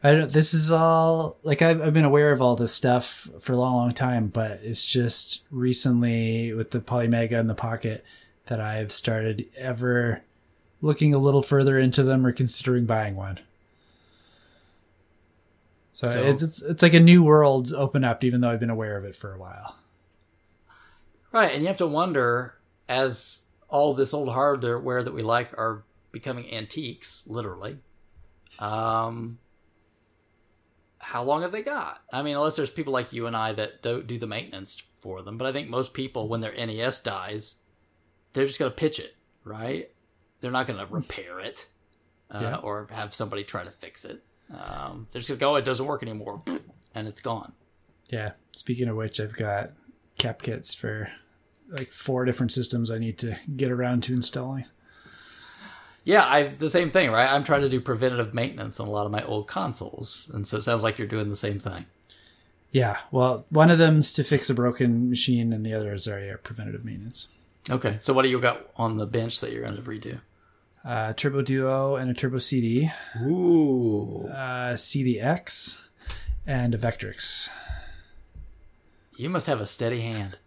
I don't. This is all like I've I've been aware of all this stuff for a long, long time, but it's just recently with the Polymega in the pocket that I've started ever looking a little further into them or considering buying one. So, So- it's it's like a new world's open up, even though I've been aware of it for a while. Right, and you have to wonder as all this old hardware that we like are becoming antiques, literally. Um, how long have they got? I mean, unless there's people like you and I that don't do the maintenance for them, but I think most people, when their NES dies, they're just going to pitch it, right? they're not going to repair it uh, Yeah. or have somebody try to fix it. Um, they're just going to go, oh, it doesn't work anymore, and it's gone. Yeah. Speaking of which, I've got cap kits for like four different systems I need to get around to installing. Yeah, I've the same thing, right? I'm trying to do preventative maintenance on a lot of my old consoles, and so it sounds like you're doing the same thing. Yeah. Well, one of them's to fix a broken machine, and the others are yeah, preventative maintenance. Okay, so what do you got on the bench that you're going to redo? Uh, Turbo Duo and a Turbo CD, Ooh, uh, CDX, and a Vectrex. You must have a steady hand.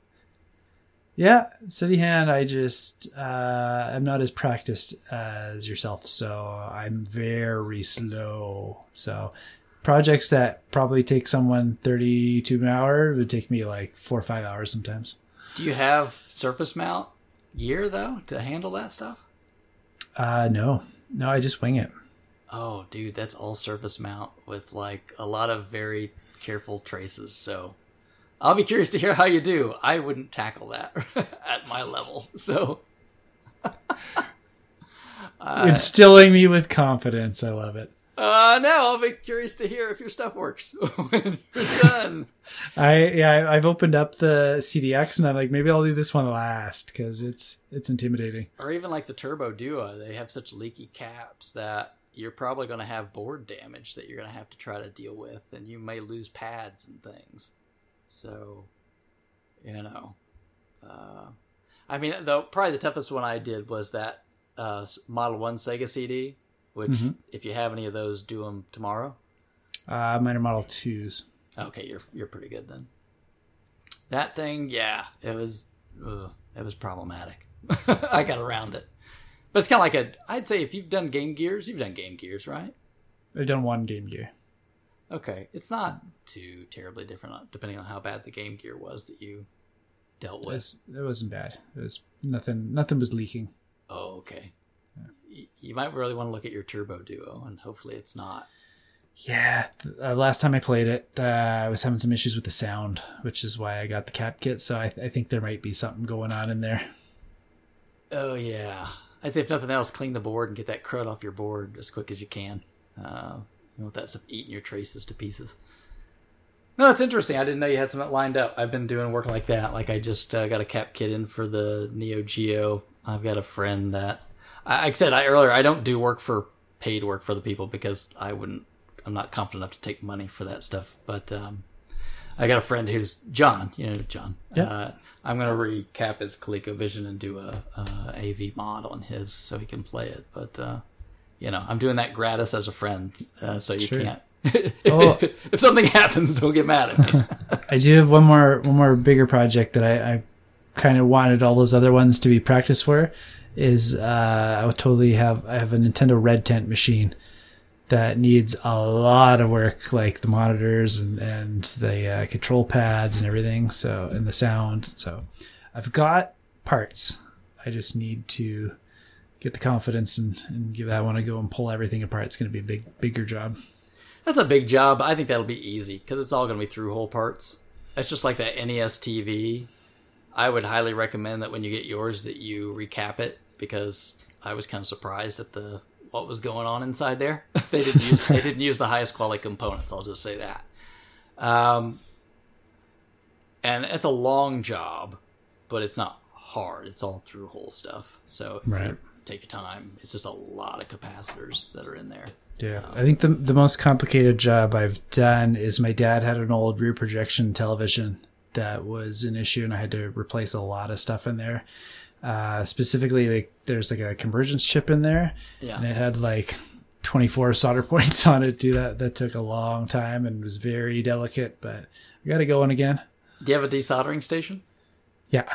Yeah, steady Hand, I just uh, I'm not as practiced as yourself, so I'm very slow. So projects that probably take someone 32 an hour would take me like four or five hours sometimes. Do you have surface mount gear though to handle that stuff? Uh, no, no, I just wing it. Oh, dude, that's all surface mount with like a lot of very careful traces. So I'll be curious to hear how you do. I wouldn't tackle that at my level. So Instilling me with confidence. I love it. uh, now I'll be curious to hear if your stuff works when you're done. I yeah, I've opened up the CDX and I'm like, maybe I'll do this one last because it's it's intimidating. or even like the Turbo Duo, they have such leaky caps that you're probably going to have board damage that you're going to have to try to deal with, and you may lose pads and things. So, you know, uh, I mean, though probably the toughest one I did was that uh, Model One Sega CD. Which, Mhm. if you have any of those, do them tomorrow. Uh, mine are Model Twos. Okay, you're you're pretty good then. That thing, yeah, it was ugh, it was problematic. I got around it, but it's kind of like a. I'd say if you've done Game Gears, you've done Game Gears, right? I've done one Game Gear. Okay, it's not too terribly different uh, depending on how bad the Game Gear was that you dealt with. it wasn't bad. It was nothing. Nothing was leaking. Oh, okay. Y- You might really want to look at your Turbo Duo, and hopefully it's not. Yeah, th- uh, last time I played it, uh, I was having some issues with the sound, which is why I got the cap kit. So I, I think there might be something going on in there. Oh yeah, I'd say if nothing else, clean the board and get that crud off your board as quick as you can. Uh, you want that stuff eating your traces to pieces. No, that's interesting. I didn't know you had something lined up. I've been doing work like that. Like I just uh, got a cap kit in for the Neo Geo. I've got a friend that, I, like I said I, earlier, I don't do work for paid work for the people because I wouldn't. I'm not confident enough to take money for that stuff. But um, I got a friend who's John. You know John. Yeah. Uh, I'm gonna recap his ColecoVision and do a, a AV mod on his so he can play it. But uh, you know, I'm doing that gratis as a friend, uh, so you can't. if, Oh. if, if something happens, don't get mad at me. I do have one more one more bigger project that I, I kind of wanted all those other ones to be practice for. Is uh, I would totally have I have a Nintendo Red Tent machine that needs a lot of work, like the monitors and and the uh, control pads and everything. So and the sound. So I've got parts. I just need to get the confidence and, and give that one a go and pull everything apart. It's going to be a big bigger job. That's a big job. I think that'll be easy because it's all going to be through hole parts. It's just like that NES TV. I would highly recommend that when you get yours that you recap it because I was kind of surprised at the what was going on inside there. they didn't use they didn't use the highest quality components. I'll just say that. Um, and it's a long job, but it's not hard. It's all through hole stuff. So Right. Take your time, it's just a lot of capacitors that are in there. Yeah, I think the the most complicated job I've done is my dad had an old rear projection television that was an issue, and I had to replace a lot of stuff in there. Uh, specifically, like there's like a convergence chip in there, Yeah. and it had like 24 solder points on it. Do that that took a long time and was very delicate, but I got it going again. Do you have a desoldering station? Yeah,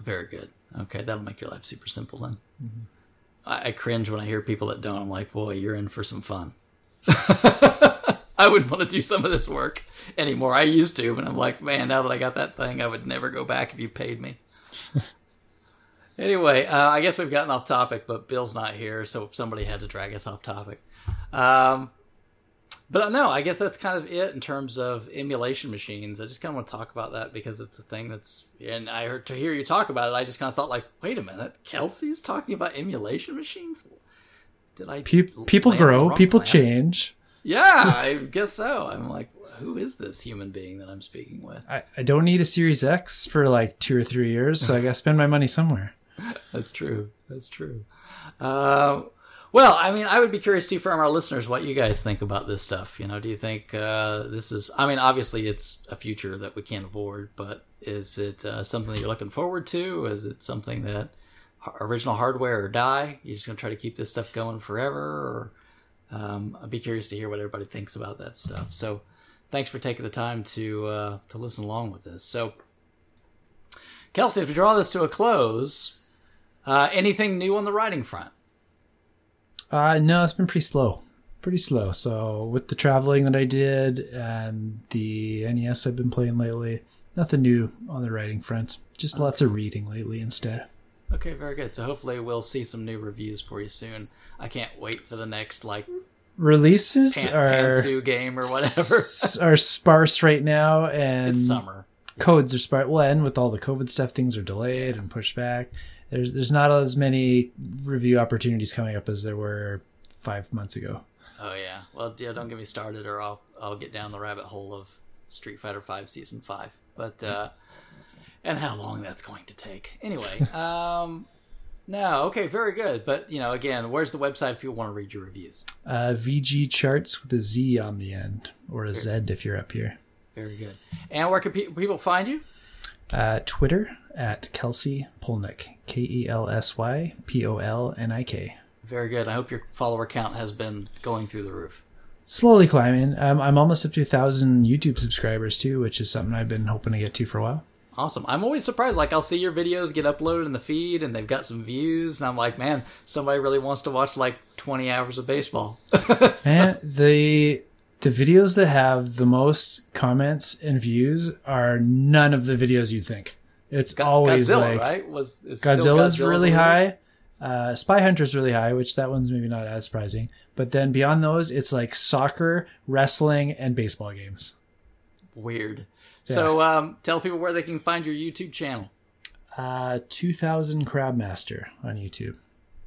Very good. Okay, that'll make your life super simple then. Mm-hmm. I, I cringe when I hear people that don't. I'm like, boy, you're in for some fun. I wouldn't want to do some of this work anymore. I used to, but I'm like, man, now that I got that thing, I would never go back if you paid me. anyway, uh, I guess we've gotten off topic, but Bill's not here, so somebody had to drag us off topic. Um, but no, I guess that's kind of it in terms of emulation machines. I just kind of want to talk about that because it's a thing that's, and I heard to hear you talk about it, I just kind of thought like, wait a minute, Kelsey's talking about emulation machines. Did I? Pe- people grow, people planet? change. Yeah, I guess so. I'm like, who is this human being that I'm speaking with? I, I don't need a Series X for like two or three years, so I got to spend my money somewhere. That's true. That's true. Uh, well, I mean, I would be curious too from our listeners what you guys think about this stuff. You know, do you think uh, this is? I mean, obviously, it's a future that we can't avoid, but is it uh, something that you're looking forward to? Is it something that original hardware or die? You're just gonna try to keep this stuff going forever, or um, I'd be curious to hear what everybody thinks about that stuff. So, thanks for taking the time to uh, to listen along with this. So, Kelsey, if we draw this to a close, uh, anything new on the writing front? Uh, no, it's been pretty slow. Pretty slow. So, with the traveling that I did and the NES I've been playing lately, nothing new on the writing front. Just lots of reading lately instead. Okay, very good. So hopefully we'll see some new reviews for you soon. I can't wait for the next like releases pan, are Pantsu game or whatever s- are sparse right now, and it's summer. Codes are sparse. Well, and with all the COVID stuff, things are delayed and pushed back. There's there's not as many review opportunities coming up as there were five months ago. Oh yeah. Well, yeah. Don't get me started, or I'll I'll get down the rabbit hole of Street Fighter Five Season Five. But uh, and how long that's going to take. Anyway, um, no, okay, very good. But you know, again, where's the website if you want to read your reviews? Uh, VGChartz with a Z on the end, or a very, Z if you're up here. Very good. And where can pe- people find you? Uh, Twitter at Kelsey Polnik, K E L S Y P O L N I K. Very good. I hope your follower count has been going through the roof. Slowly climbing. Um, I'm almost up to thousand YouTube subscribers too, which is something I've been hoping to get to for a while. Awesome. I'm always surprised. Like I'll see your videos get uploaded in the feed and they've got some views and I'm like, man, somebody really wants to watch like 20 hours of baseball. so. And the the videos that have the most comments and views are none of the videos you'd think. It's God, always Godzilla, like right? Was Godzilla's Godzilla really high. Uh, Spy Hunter's really high, which that one's maybe not as surprising. But then beyond those, it's like soccer, wrestling, and baseball games. Weird. So um, tell people where they can find your YouTube channel. Uh, 2000 Crabmaster on YouTube.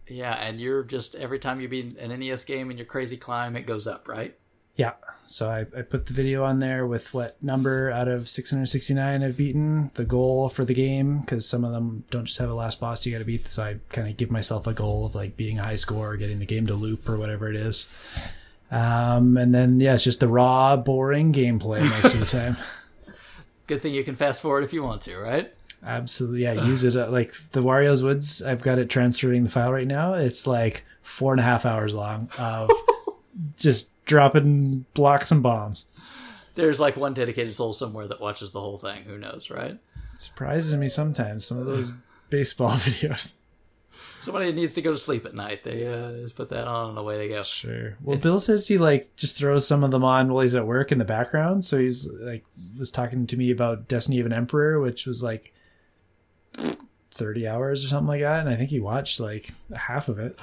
Yeah, and you're just every time you beat an NES game in your crazy climb, it goes up, right? Yeah. So I, I put the video on there with what number out of 669 I've beaten, the goal for the game, because some of them don't just have a last boss you got to beat. So I kind of give myself a goal of like being a high score, or getting the game to loop or whatever it is. Um, and then, yeah, it's just the raw, boring gameplay most of the time. Good thing you can fast forward if you want to, right? Absolutely, yeah. Use it uh, like the Wario's Woods. I've got it transferring the file right now. It's like four and a half hours long of just dropping blocks and bombs. There's like one dedicated soul somewhere that watches the whole thing. Who knows, right? Surprises me sometimes. Some of those baseball videos. Somebody needs to go to sleep at night. They uh, just put that on and away they go. Sure. Well, it's... Bill says he like just throws some of them on while he's at work in the background. So he's like was talking to me about Destiny of an Emperor, which was like thirty hours or something like that, and I think he watched like half of it.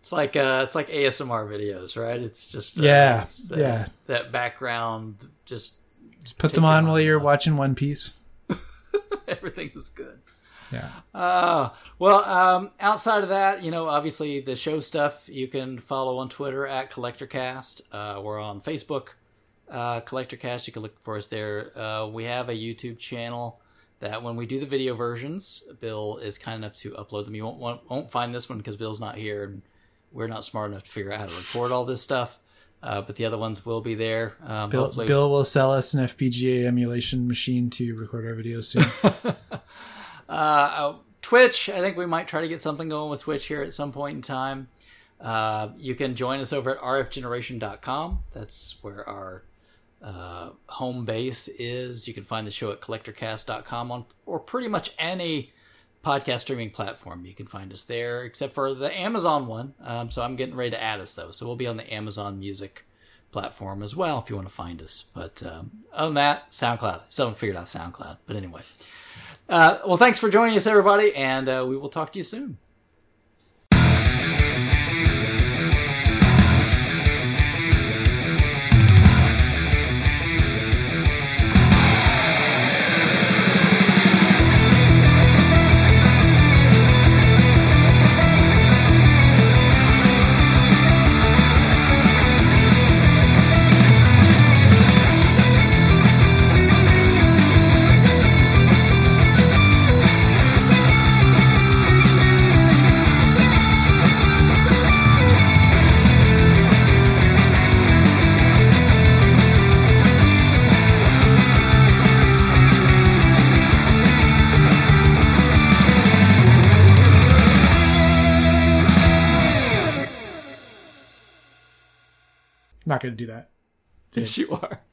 It's like uh, it's like ASMR videos, right? It's just uh, yeah, it's yeah. That background just just put them on while you're watching One Piece. Everything is good. Yeah. Uh, well, um, outside of that, you know, obviously the show stuff you can follow on Twitter at CollectorCast. Uh, we're on Facebook, uh, CollectorCast. You can look for us there. Uh, we have a YouTube channel that when we do the video versions, Bill is kind enough to upload them. You won't won't, won't find this one because Bill's not here and we're not smart enough to figure out how to record all this stuff. Uh, but the other ones will be there. Um, Bill, Bill will sell us an FPGA emulation machine to record our videos soon. Uh, uh, Twitch, I think we might try to get something going with Twitch here at some point in time. Uh, you can join us over at rfgeneration.com. That's where our uh, home base is. You can find the show at collectorcast.com on or pretty much any podcast streaming platform. You can find us there, except for the Amazon one. Um, so I'm getting ready to add us though. So we'll be on the Amazon Music platform as well if you want to find us. But um, other that, SoundCloud. Still haven't figured out SoundCloud. But anyway. Uh, well, thanks for joining us, everybody, and uh, we will talk to you soon. Not going to do that. Yes, you are.